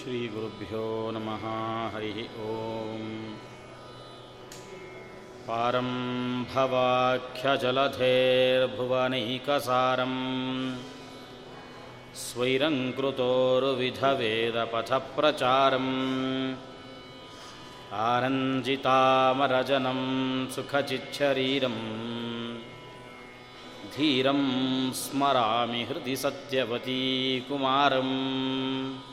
श्रीगुरुभ्यो नमः। हरिः ॐ पारं भवाख्यजलधेर्भुवनैकसारम् स्वैरङ्कृतोरुविधवेदपथप्रचारम्। आनञ्जितामरजनं सुखचिच्छरीरम्। धीरं स्मरामि हृदि सत्यवती कुमारम्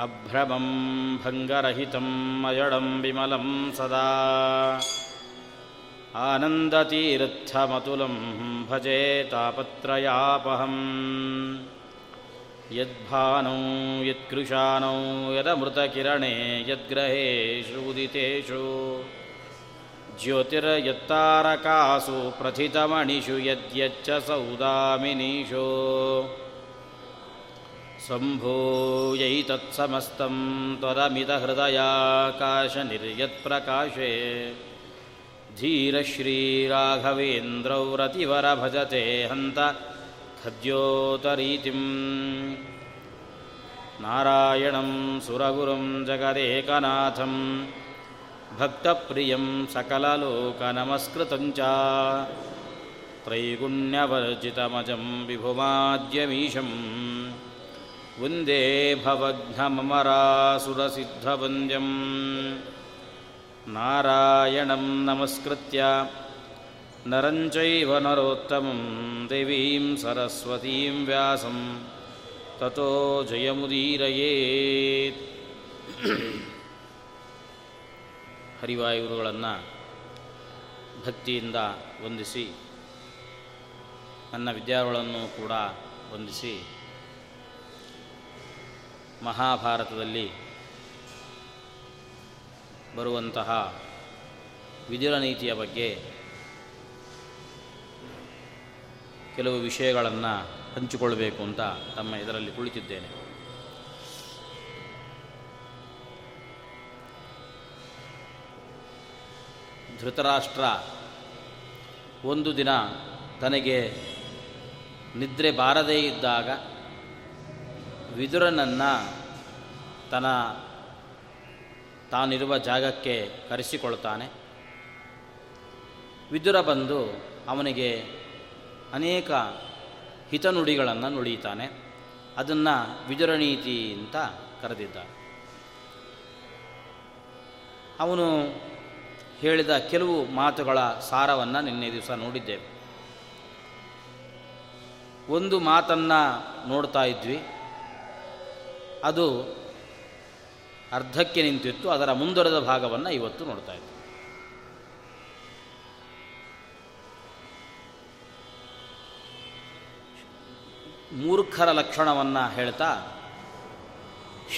अभ्रमं भङ्गरहितम् अजडं विमलं सदा। आनन्दतीर्थमतुलं भजे तापत्रयापहम्। यद्भानौ यत्कृशानौ यदमृतकिरणे यद्ग्रहेषु उदितेषु ज्योतिर्यत्तारकासु प्रथितमणिषु यद्यच्च सौदामिनीषु सम्भूयैतत्समस्तं त्वदमितहृदयाकाशनिर्यत्प्रकाशे धीरश्रीराघवेन्द्रौ रतिवरभजते हन्त खद्योतरीतिं नारायणं सुरगुरुं जगदेकनाथं भक्तप्रियं सकललोकनमस्कृतं च। त्रैगुण्यवर्जितमजं विभुमाद्यमीशम् वन्दे भवघ्नमरासुरसिद्धवन्द्यं नारायणं नमस्कृत्य नरं चैव नरोत्तमं देवीं सरस्वतीं व्यासं ततो ಜಯಮುದೀರಯೇತ್ ಹರಿವಾಯುರುಗಳನ್ನು ಭಕ್ತಿಯಿಂದ ವಂದಿಸಿ ನನ್ನ ವಿದ್ಯಾರ್ಥಿಗಳನ್ನು ಕೂಡ ವಂದಿಸಿ ಮಹಾಭಾರತದಲ್ಲಿ ಬರುವಂತಹ ವಿದುರ ನೀತಿಯ ಬಗ್ಗೆ ಕೆಲವು ವಿಷಯಗಳನ್ನು ಹಂಚಿಕೊಳ್ಳಬೇಕು ಅಂತ ತಮ್ಮ ಇದರಲ್ಲಿ ಕುಳಿತಿದ್ದೇನೆ. ಧೃತರಾಷ್ಟ್ರ ಒಂದು ದಿನ ತನಗೆ ನಿದ್ರೆ ಬಾರದೇ ಇದ್ದಾಗ ವಿದುರನನ್ನು ತನ್ನ ತಾನಿರುವ ಜಾಗಕ್ಕೆ ಕರೆಸಿಕೊಳ್ತಾನೆ. ವಿದುರ ಬಂದು ಅವನಿಗೆ ಅನೇಕ ಹಿತನುಡಿಗಳನ್ನು ನುಡಿಯುತ್ತಾನೆ. ಅದನ್ನು ವಿದುರ ನೀತಿ ಅಂತ ಕರೆದಿದ್ದ ಅವನು ಹೇಳಿದ ಕೆಲವು ಮಾತುಗಳ ಸಾರವನ್ನು ನಿನ್ನೆ ದಿವಸ ನೋಡಿದ್ದೇವೆ. ಒಂದು ಮಾತನ್ನು ನೋಡ್ತಾ ಇದ್ವಿ. ಅದು ಅರ್ಧಕ್ಕೆ ನಿಂತಿತ್ತು, ಅದರ ಮುಂದುವರೆದ ಭಾಗವನ್ನು ಇವತ್ತು ನೋಡ್ತಾ ಇದ್ದೆ ಮೂರ್ಖರ ಲಕ್ಷಣವನ್ನು ಹೇಳ್ತಾ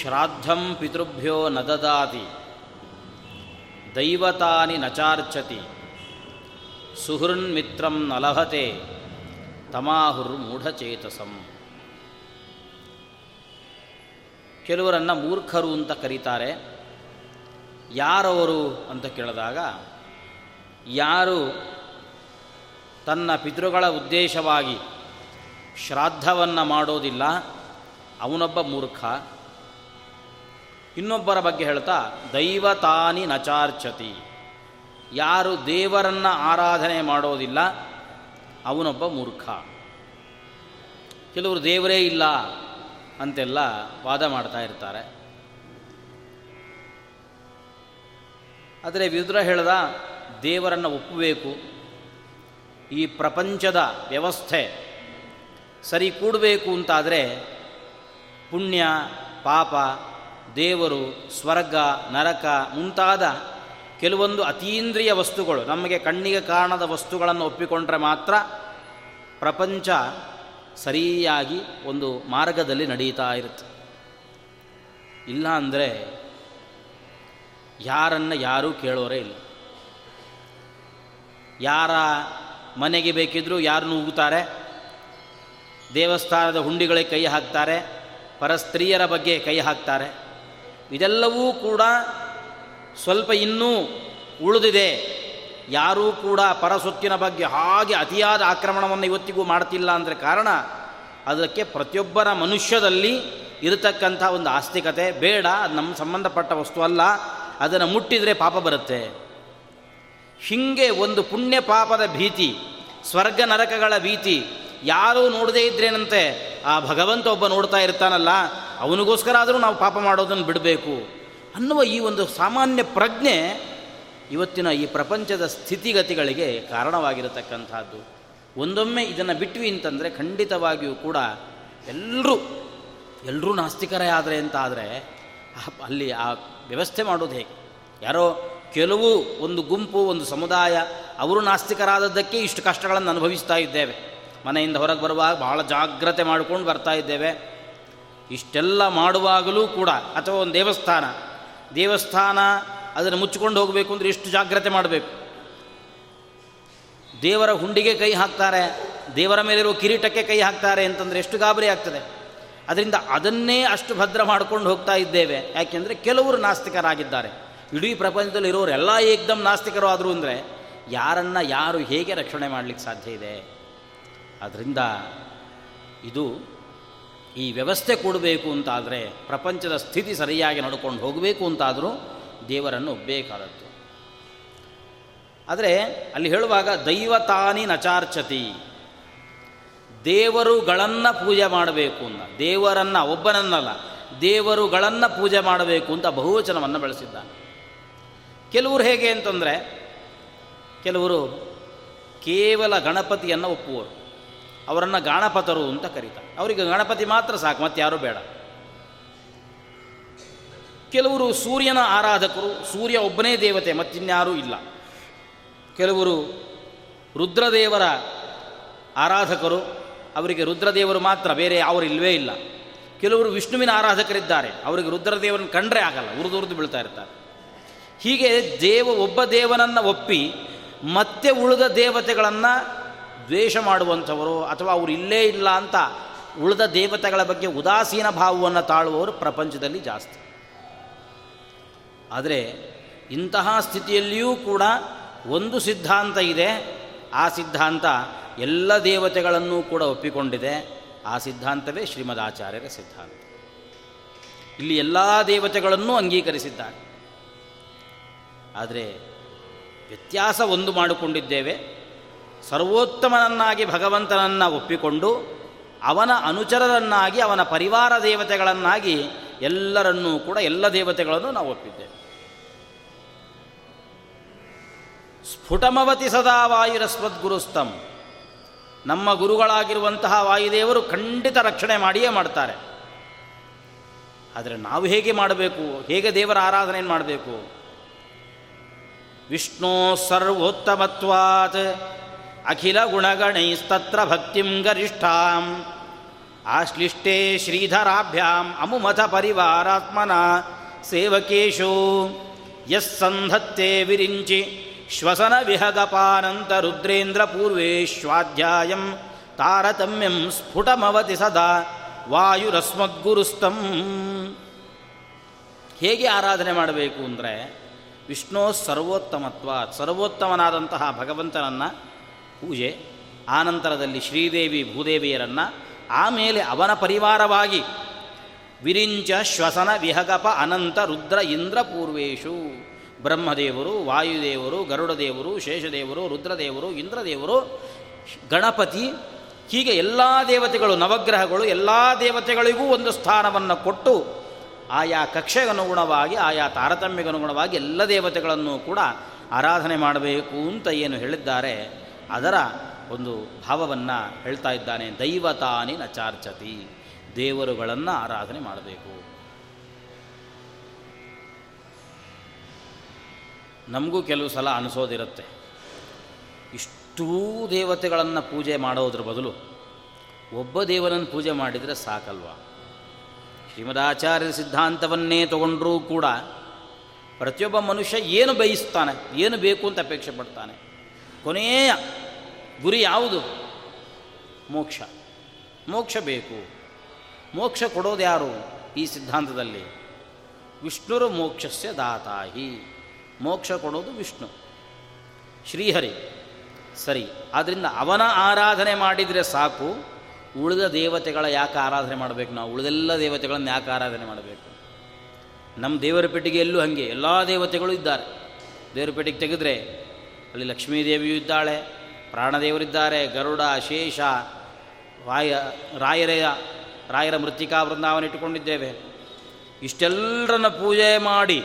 ಶ್ರಾದ್ದಂ ಪಿತೃಭ್ಯೋ ನ ದದಾತಿ ದೈವತಾನಿ ನಚಾರ್ಚತಿ, ಸುಹೃನ್ಮಿತ್ರಂ ನಲಭತೆ ತಮಾಹುರ್ ಕೆಲವರನ್ನು ಮೂರ್ಖರು ಅಂತ ಕರೀತಾರೆ. ಯಾರವರು ಅಂತ ಕೇಳಿದಾಗ, ಯಾರು ತನ್ನ ಪಿತೃಗಳ ಉದ್ದೇಶವಾಗಿ ಶ್ರಾದ್ದವನ್ನು ಮಾಡೋದಿಲ್ಲ, ಅವನೊಬ್ಬ ಮೂರ್ಖ. ಇನ್ನೊಬ್ಬರ ಬಗ್ಗೆ ಹೇಳ್ತಾ ದೈವತಾನಿ ನಚಾರ್ಚತಿ ಯಾರು ದೇವರನ್ನು ಆರಾಧನೆ ಮಾಡೋದಿಲ್ಲ, ಅವನೊಬ್ಬ ಮೂರ್ಖ. ಕೆಲವರು ದೇವರೇ ಇಲ್ಲ ಅಂತೆಲ್ಲ ವಾದ ಮಾಡ್ತಾ ಇರ್ತಾರೆ. ಆದರೆ ವಿದುರ ಹೇಳ್ದ, ದೇವರನ್ನು ಒಪ್ಪಬೇಕು, ಈ ಪ್ರಪಂಚದ ವ್ಯವಸ್ಥೆ ಸರಿ ಕೂಡಬೇಕು ಅಂತಾದರೆ ಪುಣ್ಯ, ಪಾಪ, ದೇವರು, ಸ್ವರ್ಗ, ನರಕ ಮುಂತಾದ ಕೆಲವೊಂದು ಅತೀಂದ್ರಿಯ ವಸ್ತುಗಳು ನಮಗೆ ಕಣ್ಣಿಗೆ ಕಾಣದ ವಸ್ತುಗಳನ್ನು ಒಪ್ಪಿಕೊಂಡ್ರೆ ಮಾತ್ರ ಪ್ರಪಂಚ ಸರಿಯಾಗಿ ಒಂದು ಮಾರ್ಗದಲ್ಲಿ ನಡೀತಾ ಇರುತ್ತೆ. ಇಲ್ಲ ಅಂದರೆ ಯಾರನ್ನು ಯಾರೂ ಕೇಳೋರೇ ಇಲ್ಲ. ಯಾರ ಮನೆಗೆ ಬೇಕಿದ್ದರೂ ಯಾರನ್ನು ಉಗುತ್ತಾರೆ? ದೇವಸ್ಥಾನದ ಹುಂಡಿಗಳಿಗೆ ಕೈ ಹಾಕ್ತಾರೆ? ಪರಸ್ತ್ರೀಯರ ಬಗ್ಗೆ ಕೈ ಹಾಕ್ತಾರೆ? ಇದೆಲ್ಲವೂ ಕೂಡ ಸ್ವಲ್ಪ ಇನ್ನೂ ಉಳಿದಿದೆ. ಯಾರೂ ಕೂಡ ಪರಸೊತ್ತಿನ ಬಗ್ಗೆ ಹಾಗೆ ಅತಿಯಾದ ಆಕ್ರಮಣವನ್ನು ಇವತ್ತಿಗೂ ಮಾಡ್ತಿಲ್ಲ ಅಂದರೆ ಕಾರಣ, ಅದಕ್ಕೆ ಪ್ರತಿಯೊಬ್ಬರ ಮನುಷ್ಯದಲ್ಲಿ ಇರತಕ್ಕಂಥ ಒಂದು ಆಸ್ತಿಕತೆ ಬೇಡ, ಅದು ನಮ್ಮ ಸಂಬಂಧಪಟ್ಟ ವಸ್ತು ಅಲ್ಲ, ಅದನ್ನು ಮುಟ್ಟಿದರೆ ಪಾಪ ಬರುತ್ತೆ. ಹೀಗೆ ಒಂದು ಪುಣ್ಯ ಪಾಪದ ಭೀತಿ, ಸ್ವರ್ಗ ನರಕಗಳ ಭೀತಿ, ಯಾರೂ ನೋಡದೇ ಇದ್ರೇನಂತೆ ಆ ಭಗವಂತ ಒಬ್ಬ ನೋಡ್ತಾ ಇರ್ತಾನಲ್ಲ, ಅವನಿಗೋಸ್ಕರ ಆದರೂ ನಾವು ಪಾಪ ಮಾಡೋದನ್ನು ಬಿಡಬೇಕು ಅನ್ನುವ ಈ ಒಂದು ಸಾಮಾನ್ಯ ಪ್ರಜ್ಞೆ ಇವತ್ತಿನ ಈ ಪ್ರಪಂಚದ ಸ್ಥಿತಿಗತಿಗಳಿಗೆ ಕಾರಣವಾಗಿರತಕ್ಕಂಥದ್ದು. ಒಂದೊಮ್ಮೆ ಇದನ್ನು ಬಿಟ್ವಿ ಅಂತಂದರೆ ಖಂಡಿತವಾಗಿಯೂ ಕೂಡ ಎಲ್ಲರೂ ಎಲ್ಲರೂ ನಾಸ್ತಿಕರೇ ಆದರೆ ಅಂತ ಆದರೆ ಅಲ್ಲಿ ಆ ವ್ಯವಸ್ಥೆ ಮಾಡೋದು ಹೇಗೆ? ಯಾರೋ ಕೆಲವು ಒಂದು ಗುಂಪು, ಒಂದು ಸಮುದಾಯ, ಅವರು ನಾಸ್ತಿಕರಾದದ್ದಕ್ಕೆ ಇಷ್ಟು ಕಷ್ಟಗಳನ್ನು ಅನುಭವಿಸ್ತಾ ಇದ್ದೇವೆ. ಮನೆಯಿಂದ ಹೊರಗೆ ಬರುವಾಗ ಭಾಳ ಜಾಗ್ರತೆ ಮಾಡಿಕೊಂಡು ಬರ್ತಾ ಇದ್ದೇವೆ. ಇಷ್ಟೆಲ್ಲ ಮಾಡುವಾಗಲೂ ಕೂಡ, ಅಥವಾ ಒಂದು ದೇವಸ್ಥಾನ ದೇವಸ್ಥಾನ ಅದನ್ನು ಮುಚ್ಚಿಕೊಂಡು ಹೋಗಬೇಕು ಅಂದರೆ ಎಷ್ಟು ಜಾಗ್ರತೆ ಮಾಡಬೇಕು? ದೇವರ ಹುಂಡಿಗೆ ಕೈ ಹಾಕ್ತಾರೆ, ದೇವರ ಮೇಲಿರುವ ಕಿರೀಟಕ್ಕೆ ಕೈ ಹಾಕ್ತಾರೆ ಅಂತಂದರೆ ಎಷ್ಟು ಗಾಬರಿ ಆಗ್ತದೆ? ಅದರಿಂದ ಅದನ್ನೇ ಅಷ್ಟು ಭದ್ರ ಮಾಡ್ಕೊಂಡು ಹೋಗ್ತಾ ಇದ್ದೇವೆ. ಯಾಕೆಂದರೆ ಕೆಲವರು ನಾಸ್ತಿಕರಾಗಿದ್ದಾರೆ. ಇಡೀ ಪ್ರಪಂಚದಲ್ಲಿ ಇರೋರೆಲ್ಲ ಏಕ್ದಮ್ ನಾಸ್ತಿಕರು ಆದರೂ ಅಂದರೆ ಯಾರನ್ನು ಯಾರು ಹೇಗೆ ರಕ್ಷಣೆ ಮಾಡಲಿಕ್ಕೆ ಸಾಧ್ಯ ಇದೆ? ಅದರಿಂದ ಇದು ಈ ವ್ಯವಸ್ಥೆ ಕೊಡಬೇಕು ಅಂತಾದರೆ ಪ್ರಪಂಚದ ಸ್ಥಿತಿ ಸರಿಯಾಗಿ ನಡ್ಕೊಂಡು ಹೋಗಬೇಕು ಅಂತಾದರೂ ದೇವರನ್ನು ಒಬ್ಬೇಕಾದದ್ದು ಆದರೆ ಅಲ್ಲಿ ಹೇಳುವಾಗ ದೈವತಾನಿ ನಚಾರ್ಚತಿ. ದೇವರುಗಳನ್ನು ಪೂಜೆ ಮಾಡಬೇಕು ಅಂತ ದೇವರನ್ನು ಒಬ್ಬನನ್ನಲ್ಲ, ದೇವರುಗಳನ್ನು ಪೂಜೆ ಮಾಡಬೇಕು ಅಂತ ಬಹುವಚನವನ್ನು ಬಳಸಿದ್ದಾನೆ. ಕೆಲವರು ಹೇಗೆ ಅಂತಂದರೆ, ಕೆಲವರು ಕೇವಲ ಗಣಪತಿಯನ್ನು ಒಪ್ಪುವರು ಅವರನ್ನು ಗಾಣಪತರು ಅಂತ ಕರೀತಾರೆ. ಅವರಿಗೆ ಗಣಪತಿ ಮಾತ್ರ ಸಾಕು ಮತ್ತೆ ಯಾರೂ ಬೇಡ. ಕೆಲವರು ಸೂರ್ಯನ ಆರಾಧಕರು, ಸೂರ್ಯ ಒಬ್ಬನೇ ದೇವತೆ, ಮತ್ತಿನ್ಯಾರೂ ಇಲ್ಲ. ಕೆಲವರು ರುದ್ರದೇವರ ಆರಾಧಕರು, ಅವರಿಗೆ ರುದ್ರದೇವರು ಮಾತ್ರ, ಬೇರೆ ಅವರು ಇಲ್ಲವೇ ಇಲ್ಲ. ಕೆಲವರು ವಿಷ್ಣುವಿನ ಆರಾಧಕರಿದ್ದಾರೆ, ಅವರಿಗೆ ರುದ್ರದೇವರನ್ನು ಕಂಡ್ರೆ ಆಗಲ್ಲ, ಉರಿದು ಉರಿದು ಬೀಳ್ತಾ ಇರ್ತಾರೆ. ಹೀಗೆ ದೇವ, ಒಬ್ಬ ದೇವನನ್ನು ಒಪ್ಪಿ, ಮತ್ತೆ ಉಳಿದ ದೇವತೆಗಳನ್ನು ದ್ವೇಷ ಮಾಡುವಂಥವರು, ಅಥವಾ ಅವರು ಇಲ್ಲೇ ಇಲ್ಲ ಅಂತ ಉಳಿದ ದೇವತೆಗಳ ಬಗ್ಗೆ ಉದಾಸೀನ ಭಾವವನ್ನು ತಾಳುವವರು ಪ್ರಪಂಚದಲ್ಲಿ ಜಾಸ್ತಿ. ಆದರೆ ಇಂತಹ ಸ್ಥಿತಿಯಲ್ಲಿಯೂ ಕೂಡ ಒಂದು ಸಿದ್ಧಾಂತ ಇದೆ. ಆ ಸಿದ್ಧಾಂತ ಎಲ್ಲ ದೇವತೆಗಳನ್ನೂ ಕೂಡ ಒಪ್ಪಿಕೊಂಡಿದೆ. ಆ ಸಿದ್ಧಾಂತವೇ ಶ್ರೀಮದ್ ಆಚಾರ್ಯರ ಸಿದ್ಧಾಂತ. ಇಲ್ಲಿ ಎಲ್ಲ ದೇವತೆಗಳನ್ನೂ ಅಂಗೀಕರಿಸಿದ್ದಾರೆ. ಆದರೆ ವ್ಯತ್ಯಾಸ ಒಂದು ಮಾಡಿಕೊಂಡಿದ್ದೇವೆ. ಸರ್ವೋತ್ತಮನನ್ನಾಗಿ ಭಗವಂತನನ್ನು ಒಪ್ಪಿಕೊಂಡು ಅವನ ಅನುಚರರನ್ನಾಗಿ, ಅವನ ಪರಿವಾರ ದೇವತೆಗಳನ್ನಾಗಿ ಎಲ್ಲರನ್ನೂ ಕೂಡ ಎಲ್ಲ ದೇವತೆಗಳನ್ನು ನಾವು ಒಪ್ಪಿದ್ದೇವೆ. ಸ್ಫುಟಮವತಿ ಸದಾ ವಾಯುರಸ್ವದ್ಗುರುಸ್ತಂ ನಮ್ಮ ಗುರುಗಳಾಗಿರುವಂತಹ ವಾಯುದೇವರು ಖಂಡಿತ ರಕ್ಷಣೆ ಮಾಡಿಯೇ ಮಾಡ್ತಾರೆ. ಆದರೆ ನಾವು ಹೇಗೆ ಮಾಡಬೇಕು? ಹೇಗೆ ದೇವರ ಆರಾಧನೆಯನ್ನು ಮಾಡಬೇಕು? ವಿಷ್ಣು ಸರ್ವೋತ್ತಮತ್ವಾತ್. ಅಖಿಲ ಗುಣಗಣೈಸ್ತತ್ರ ಭಕ್ತಿಂ ಗರಿಷ್ಠಾಂ. ಆಶ್ಲಿಷ್ಟೇ ಶ್ರೀಧರಾಭ್ಯಾಂ ಅಮುಮಥ ಪರಿವಾರಾತ್ಮನ ಸೇವಕೇಶು. ಯಸ್ಸಂಧತ್ತೆ ವಿರಿಂಚಿ. ಶ್ವಸನ ವಿಹಗಪಾನಂತ ರುದ್ರೇಂದ್ರ ಪೂರ್ವೇಶ್ವಾಧ್ಯಾಯಂ ತಾರತಮ್ಯಂ ಸ್ಫುಟಮವತಿ ಸದಾ ವಾಯುರಸ್ಮದ್ಗುರುಸ್ತಂ ಹೇಗೆ ಆರಾಧನೆ ಮಾಡಬೇಕು ಅಂದರೆ ವಿಷ್ಣು ಸರ್ವೋತ್ತಮತ್ವ ಸರ್ವೋತ್ತಮನಾದಂತಹ ಭಗವಂತನನ್ನು ಪೂಜೆ, ಆನಂತರದಲ್ಲಿ ಶ್ರೀದೇವಿ ಭೂದೇವಿಯರನ್ನು, ಆಮೇಲೆ ಅವನ ಪರಿವಾರವಾಗಿ ವಿರಿಂಚ ಶ್ವಸನ ವಿಹಗಪ ಅನಂತ ರುದ್ರ ಇಂದ್ರ ಪೂರ್ವೇಶು ಬ್ರಹ್ಮದೇವರು, ವಾಯುದೇವರು, ಗರುಡದೇವರು, ಶೇಷದೇವರು, ರುದ್ರದೇವರು, ಇಂದ್ರದೇವರು, ಗಣಪತಿ, ಹೀಗೆ ಎಲ್ಲ ದೇವತೆಗಳು, ನವಗ್ರಹಗಳು, ಎಲ್ಲ ದೇವತೆಗಳಿಗೂ ಒಂದು ಸ್ಥಾನವನ್ನು ಕೊಟ್ಟು ಆಯಾ ಕಕ್ಷೆಗನುಗುಣವಾಗಿ, ಆಯಾ ತಾರತಮ್ಯಗನುಗುಣವಾಗಿ ಎಲ್ಲ ದೇವತೆಗಳನ್ನು ಕೂಡ ಆರಾಧನೆ ಮಾಡಬೇಕು ಅಂತ ಏನು ಹೇಳಿದ್ದಾರೆ. ಅದರ ಒಂದು ಭಾವವನ್ನು ಹೇಳ್ತಾ ಇದ್ದಾನೆ, ದೈವತಾನಿ ನಚಾರ್ಚತಿ ದೇವರುಗಳನ್ನು ಆರಾಧನೆ ಮಾಡಬೇಕು. ನಮಗೂ ಕೆಲವು ಸಲ ಅನಿಸೋದಿರುತ್ತೆ. ಇಷ್ಟೂ ದೇವತೆಗಳನ್ನು ಪೂಜೆ ಮಾಡೋದ್ರ ಬದಲು ಒಬ್ಬ ದೇವನನ್ನು ಪೂಜೆ ಮಾಡಿದರೆ ಸಾಕಲ್ವಾ? ಶ್ರೀಮದಾಚಾರ್ಯ ಸಿದ್ಧಾಂತವನ್ನೇ ತಗೊಂಡರೂ ಕೂಡ ಪ್ರತಿಯೊಬ್ಬ ಮನುಷ್ಯ ಏನು ಬಯಸ್ತಾನೆ, ಏನು ಬೇಕು ಅಂತ ಅಪೇಕ್ಷೆ ಪಡ್ತಾನೆ. ಕೊನೆಯ ಗುರಿ ಯಾವುದು? ಮೋಕ್ಷ. ಮೋಕ್ಷ ಬೇಕು. ಮೋಕ್ಷ ಕೊಡೋದು ಯಾರು ಈ ಸಿದ್ಧಾಂತದಲ್ಲಿ? ವಿಷ್ಣುರು ಮೋಕ್ಷಸ್ಯ ದಾತಾಹಿ. ಮೋಕ್ಷ ಕೊಡೋದು ವಿಷ್ಣು. ಶ್ರೀಹರಿ, ಸರಿ ಆದ್ದರಿಂದ ಅವನ ಆರಾಧನೆ ಮಾಡಿದರೆ ಸಾಕು, ಉಳಿದ ದೇವತೆಗಳ ಯಾಕೆ ಆರಾಧನೆ ಮಾಡಬೇಕು ನಾವು? ಉಳಿದೆಲ್ಲ ದೇವತೆಗಳನ್ನು ಯಾಕೆ ಆರಾಧನೆ ಮಾಡಬೇಕು? ನಮ್ಮ ದೇವರ ಪೆಟ್ಟಿಗೆಯಲ್ಲೂ ಹಾಗೆ, ಎಲ್ಲ ದೇವತೆಗಳು ಇದ್ದಾರೆ. ದೇವರ ಪೆಟ್ಟಿಗೆ ತೆಗೆದ್ರೆ ಅಲ್ಲಿ ಲಕ್ಷ್ಮೀದೇವಿಯೂ ಇದ್ದಾಳೆ, ಪ್ರಾಣದೇವರಿದ್ದಾರೆ, ಗರುಡ, ಶೇಷ, ರಾಯ ರಾಯರ ರಾಯರ ಮೃತ್ತಿಕಾ ವೃಂದಾವನ ಇಟ್ಟುಕೊಂಡಿದ್ದೇವೆ. ಇಷ್ಟೆಲ್ಲರನ್ನ ಪೂಜೆ ಮಾಡಿ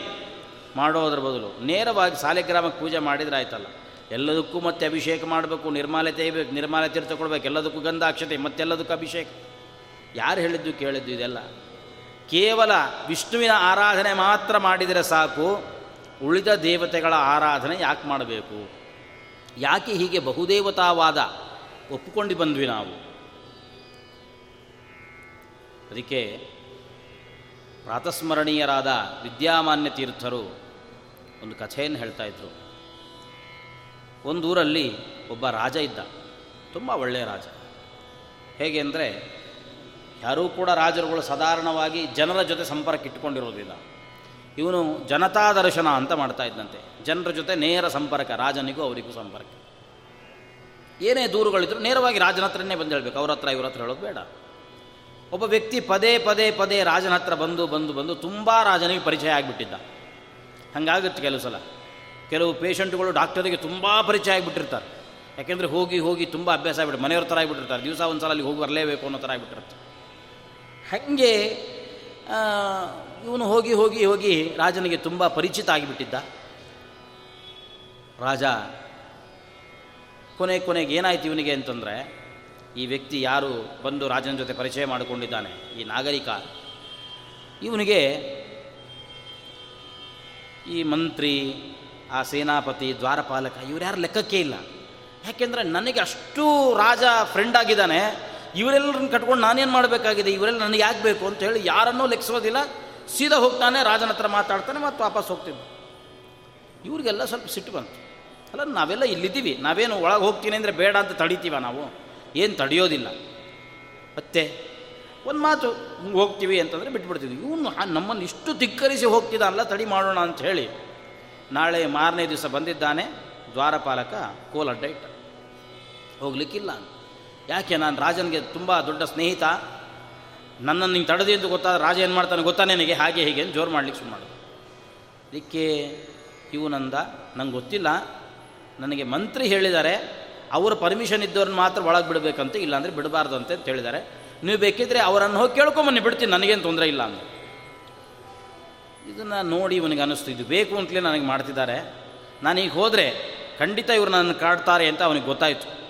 ಮಾಡೋದ್ರ ಬದಲು ನೇರವಾಗಿ ಸಾಲಿಗ್ರಾಮಕ್ಕೆ ಪೂಜೆ ಮಾಡಿದರೆ ಆಯ್ತಲ್ಲ. ಎಲ್ಲದಕ್ಕೂ ಮತ್ತೆ ಅಭಿಷೇಕ ಮಾಡಬೇಕು, ನಿರ್ಮಾಲೆ ತೆಯಬೇಕು ನಿರ್ಮಾಲೆ ತೀರ್ಥ ಕೊಡಬೇಕು, ಎಲ್ಲದಕ್ಕೂ ಗಂಧಾಕ್ಷತೆ, ಮತ್ತೆಲ್ಲದಕ್ಕೂ ಅಭಿಷೇಕ. ಯಾರು ಹೇಳಿದ್ದು ಕೇಳಿದ್ದು ಇದೆಲ್ಲ? ಕೇವಲ ವಿಷ್ಣುವಿನ ಆರಾಧನೆ ಮಾತ್ರ ಮಾಡಿದರೆ ಸಾಕು, ಉಳಿದ ದೇವತೆಗಳ ಆರಾಧನೆ ಯಾಕೆ ಮಾಡಬೇಕು? ಯಾಕೆ ಹೀಗೆ ಬಹುದೇವತಾವಾದ ಒಪ್ಪಿಕೊಂಡು ಬಂದ್ವಿ ನಾವು? ಅದಕ್ಕೆ ಪ್ರಾತಸ್ಮರಣೀಯರಾದ ವಿದ್ಯಾಮಾನ್ಯ ತೀರ್ಥರು ಒಂದು ಕಥೆಯನ್ನು ಹೇಳ್ತಾ ಇದ್ರು. ಒಂದೂರಲ್ಲಿ ಒಬ್ಬ ರಾಜ ಇದ್ದ. ತುಂಬ ಒಳ್ಳೆಯ ರಾಜ. ಹೇಗೆ ಅಂದರೆ, ಯಾರೂ ಕೂಡ ರಾಜರುಗಳು ಸಾಧಾರಣವಾಗಿ ಜನರ ಜೊತೆ ಸಂಪರ್ಕ ಇಟ್ಟುಕೊಂಡಿರೋದಿಲ್ಲ ಇವನು ಜನತಾ ದರ್ಶನ ಅಂತ ಮಾಡ್ತಾ ಇದ್ದಂತೆ ಜನರ ಜೊತೆ ನೇರ ಸಂಪರ್ಕ, ರಾಜನಿಗೂ ಅವರಿಗೂ ಸಂಪರ್ಕ. ಏನೇ ದೂರುಗಳಿದ್ರು ನೇರವಾಗಿ ರಾಜನ ಹತ್ರನೇ ಬಂದು ಹೇಳಬೇಕು. ಅವ್ರ ಹತ್ರ, ಇವ್ರ ಹತ್ರ ಹೇಳೋದು ಬೇಡ. ಒಬ್ಬ ವ್ಯಕ್ತಿ ಪದೇ ಪದೇ ಪದೇ ರಾಜನ ಹತ್ರ ಬಂದು ಬಂದು ಬಂದು ತುಂಬ ರಾಜನಿಗೆ ಪರಿಚಯ ಆಗಿಬಿಟ್ಟಿದ್ದ. ಹಾಗಾಗುತ್ತೆ ಕೆಲವು ಸಲ. ಕೆಲವು ಪೇಷಂಟ್ಗಳು ಡಾಕ್ಟರಿಗೆ ತುಂಬ ಪರಿಚಯ ಆಗಿಬಿಟ್ಟಿರ್ತಾರೆ. ಯಾಕೆಂದರೆ ಹೋಗಿ ಹೋಗಿ ತುಂಬ ಅಭ್ಯಾಸ ಆಗಿಬಿಟ್ಟು ಮನೆಯವ್ರ ಥರ ಆಗಿಬಿಟ್ಟಿರ್ತಾರೆ. ದಿವಸ ಒಂದು ಸಲ ಅಲ್ಲಿ ಹೋಗಿ ಬರಲೇಬೇಕು ಅನ್ನೋ ಥರ ಆಗಿಬಿಟ್ಟಿರುತ್ತೆ. ಹಾಗೆ ಇವನು ಹೋಗಿ ಹೋಗಿ ಹೋಗಿ ರಾಜನಿಗೆ ತುಂಬ ಪರಿಚಿತ ಆಗಿಬಿಟ್ಟಿದ್ದ. ರಾಜ, ಕೊನೆ ಕೊನೆಗೆ ಏನಾಯ್ತು ಇವನಿಗೆ ಅಂತಂದರೆ, ಈ ವ್ಯಕ್ತಿ ಯಾರು ಬಂದು ರಾಜನ ಜೊತೆ ಪರಿಚಯ ಮಾಡಿಕೊಂಡಿದ್ದಾನೆ, ಈ ನಾಗರಿಕ, ಇವನಿಗೆ ಈ ಮಂತ್ರಿ, ಆ ಸೇನಾಪತಿ, ದ್ವಾರಪಾಲಕ ಯಾರು ಲೆಕ್ಕಕ್ಕೆ ಇಲ್ಲ. ಯಾಕೆಂದರೆ ನನಗೆ ಅಷ್ಟು ರಾಜ ಫ್ರೆಂಡ್ ಆಗಿದ್ದಾನೆ. ಇವರೆಲ್ಲರನ್ನ ಕಟ್ಕೊಂಡು ನಾನೇನು ಮಾಡಬೇಕಾಗಿದೆ? ಇವರೆಲ್ಲ ನನಗೆ ಯಾಕೆ ಬೇಕು ಅಂತ ಹೇಳಿ ಯಾರನ್ನೂ ಲೆಕ್ಕಿಸೋದಿಲ್ಲ ಸೀದಾ ಹೋಗ್ತಾನೆ, ರಾಜನ ಹತ್ರ ಮಾತಾಡ್ತಾನೆ ಮತ್ತು ವಾಪಸ್ ಹೋಗ್ತೀನಿ. ಇವ್ರಿಗೆಲ್ಲ ಸ್ವಲ್ಪ ಸಿಟ್ಟು ಬಂತು. ಅಲ್ಲ, ನಾವೆಲ್ಲ ಇಲ್ಲಿದ್ದೀವಿ. ನಾವೇನು ಒಳಗೆ ಹೋಗ್ತೀನಿ ಅಂದರೆ ಬೇಡ ಅಂತ ತಡಿತೀವ ನಾವು? ಏನು ತಡೆಯೋದಿಲ್ಲ. ಮತ್ತೆ ಒಂದು ಮಾತು ಹೋಗ್ತೀವಿ ಅಂತಂದರೆ ಬಿಟ್ಬಿಡ್ತೀವಿ. ಇವನು ನಮ್ಮನ್ನು ಇಷ್ಟು ಧಿಕ್ಕರಿಸಿ ಹೋಗ್ತಿದ್ದಾನಲ್ಲ ತಡಿ ಮಾಡೋಣ ಅಂತ ಹೇಳಿ. ನಾಳೆ ಮಾರನೇ ದಿವಸ ಬಂದಿದ್ದಾನೆ, ದ್ವಾರಪಾಲಕ ಕೋಲಡ್ಡ ಇಟ್ಟ. ಹೋಗ್ಲಿಕ್ಕಿಲ್ಲ ಯಾಕೆ ನಾನು ರಾಜನಿಗೆ ತುಂಬ ದೊಡ್ಡ ಸ್ನೇಹಿತ. ನನ್ನನ್ನು ನಿಂಗೆ ತಡೆದಿ ಅಂತ ಗೊತ್ತಾದ ರಾಜ ಏನು ಮಾಡ್ತಾನೆ ಗೊತ್ತಾ ನನಗೆ? ಹಾಗೆ ಹೀಗೆ ಜೋರು ಮಾಡ್ಲಿಕ್ಕೆ ಶುರು ಮಾಡೋದು. ಇದಕ್ಕೆ ಇವನಂದ ನಂಗೆ ಗೊತ್ತಿಲ್ಲ. ನನಗೆ ಮಂತ್ರಿ ಹೇಳಿದ್ದಾರೆ. ಅವರ ಪರ್ಮಿಷನ್ ಇದ್ದವ್ರನ್ನ ಮಾತ್ರ ಒಳಗೆ ಬಿಡಬೇಕಂತ ಇಲ್ಲಾಂದರೆ ಬಿಡಬಾರ್ದು ಅಂತ ಹೇಳಿದ್ದಾರೆ. ನೀವು ಬೇಕಿದ್ರೆ ಅವರನ್ನು ಹೋಗಿ ಕೇಳ್ಕೊಂಬನ್ನಿ, ಬಿಡ್ತೀನಿ, ನನಗೇನು ತೊಂದರೆ ಇಲ್ಲ ಅಂತ. ಇದನ್ನು ನೋಡಿ ಇವನಿಗೆ ಅನ್ನಿಸ್ತು, ಇದು ಬೇಕು ಅಂತಲೇ ನನಗೆ ಮಾಡ್ತಿದ್ದಾರೆ. ನಾನೀಗ ಹೋದರೆ ಖಂಡಿತ ಇವರು ನನ್ನ ಕಾಡ್ತಾರೆ ಅಂತ ಅವನಿಗೆ ಗೊತ್ತಾಯಿತು.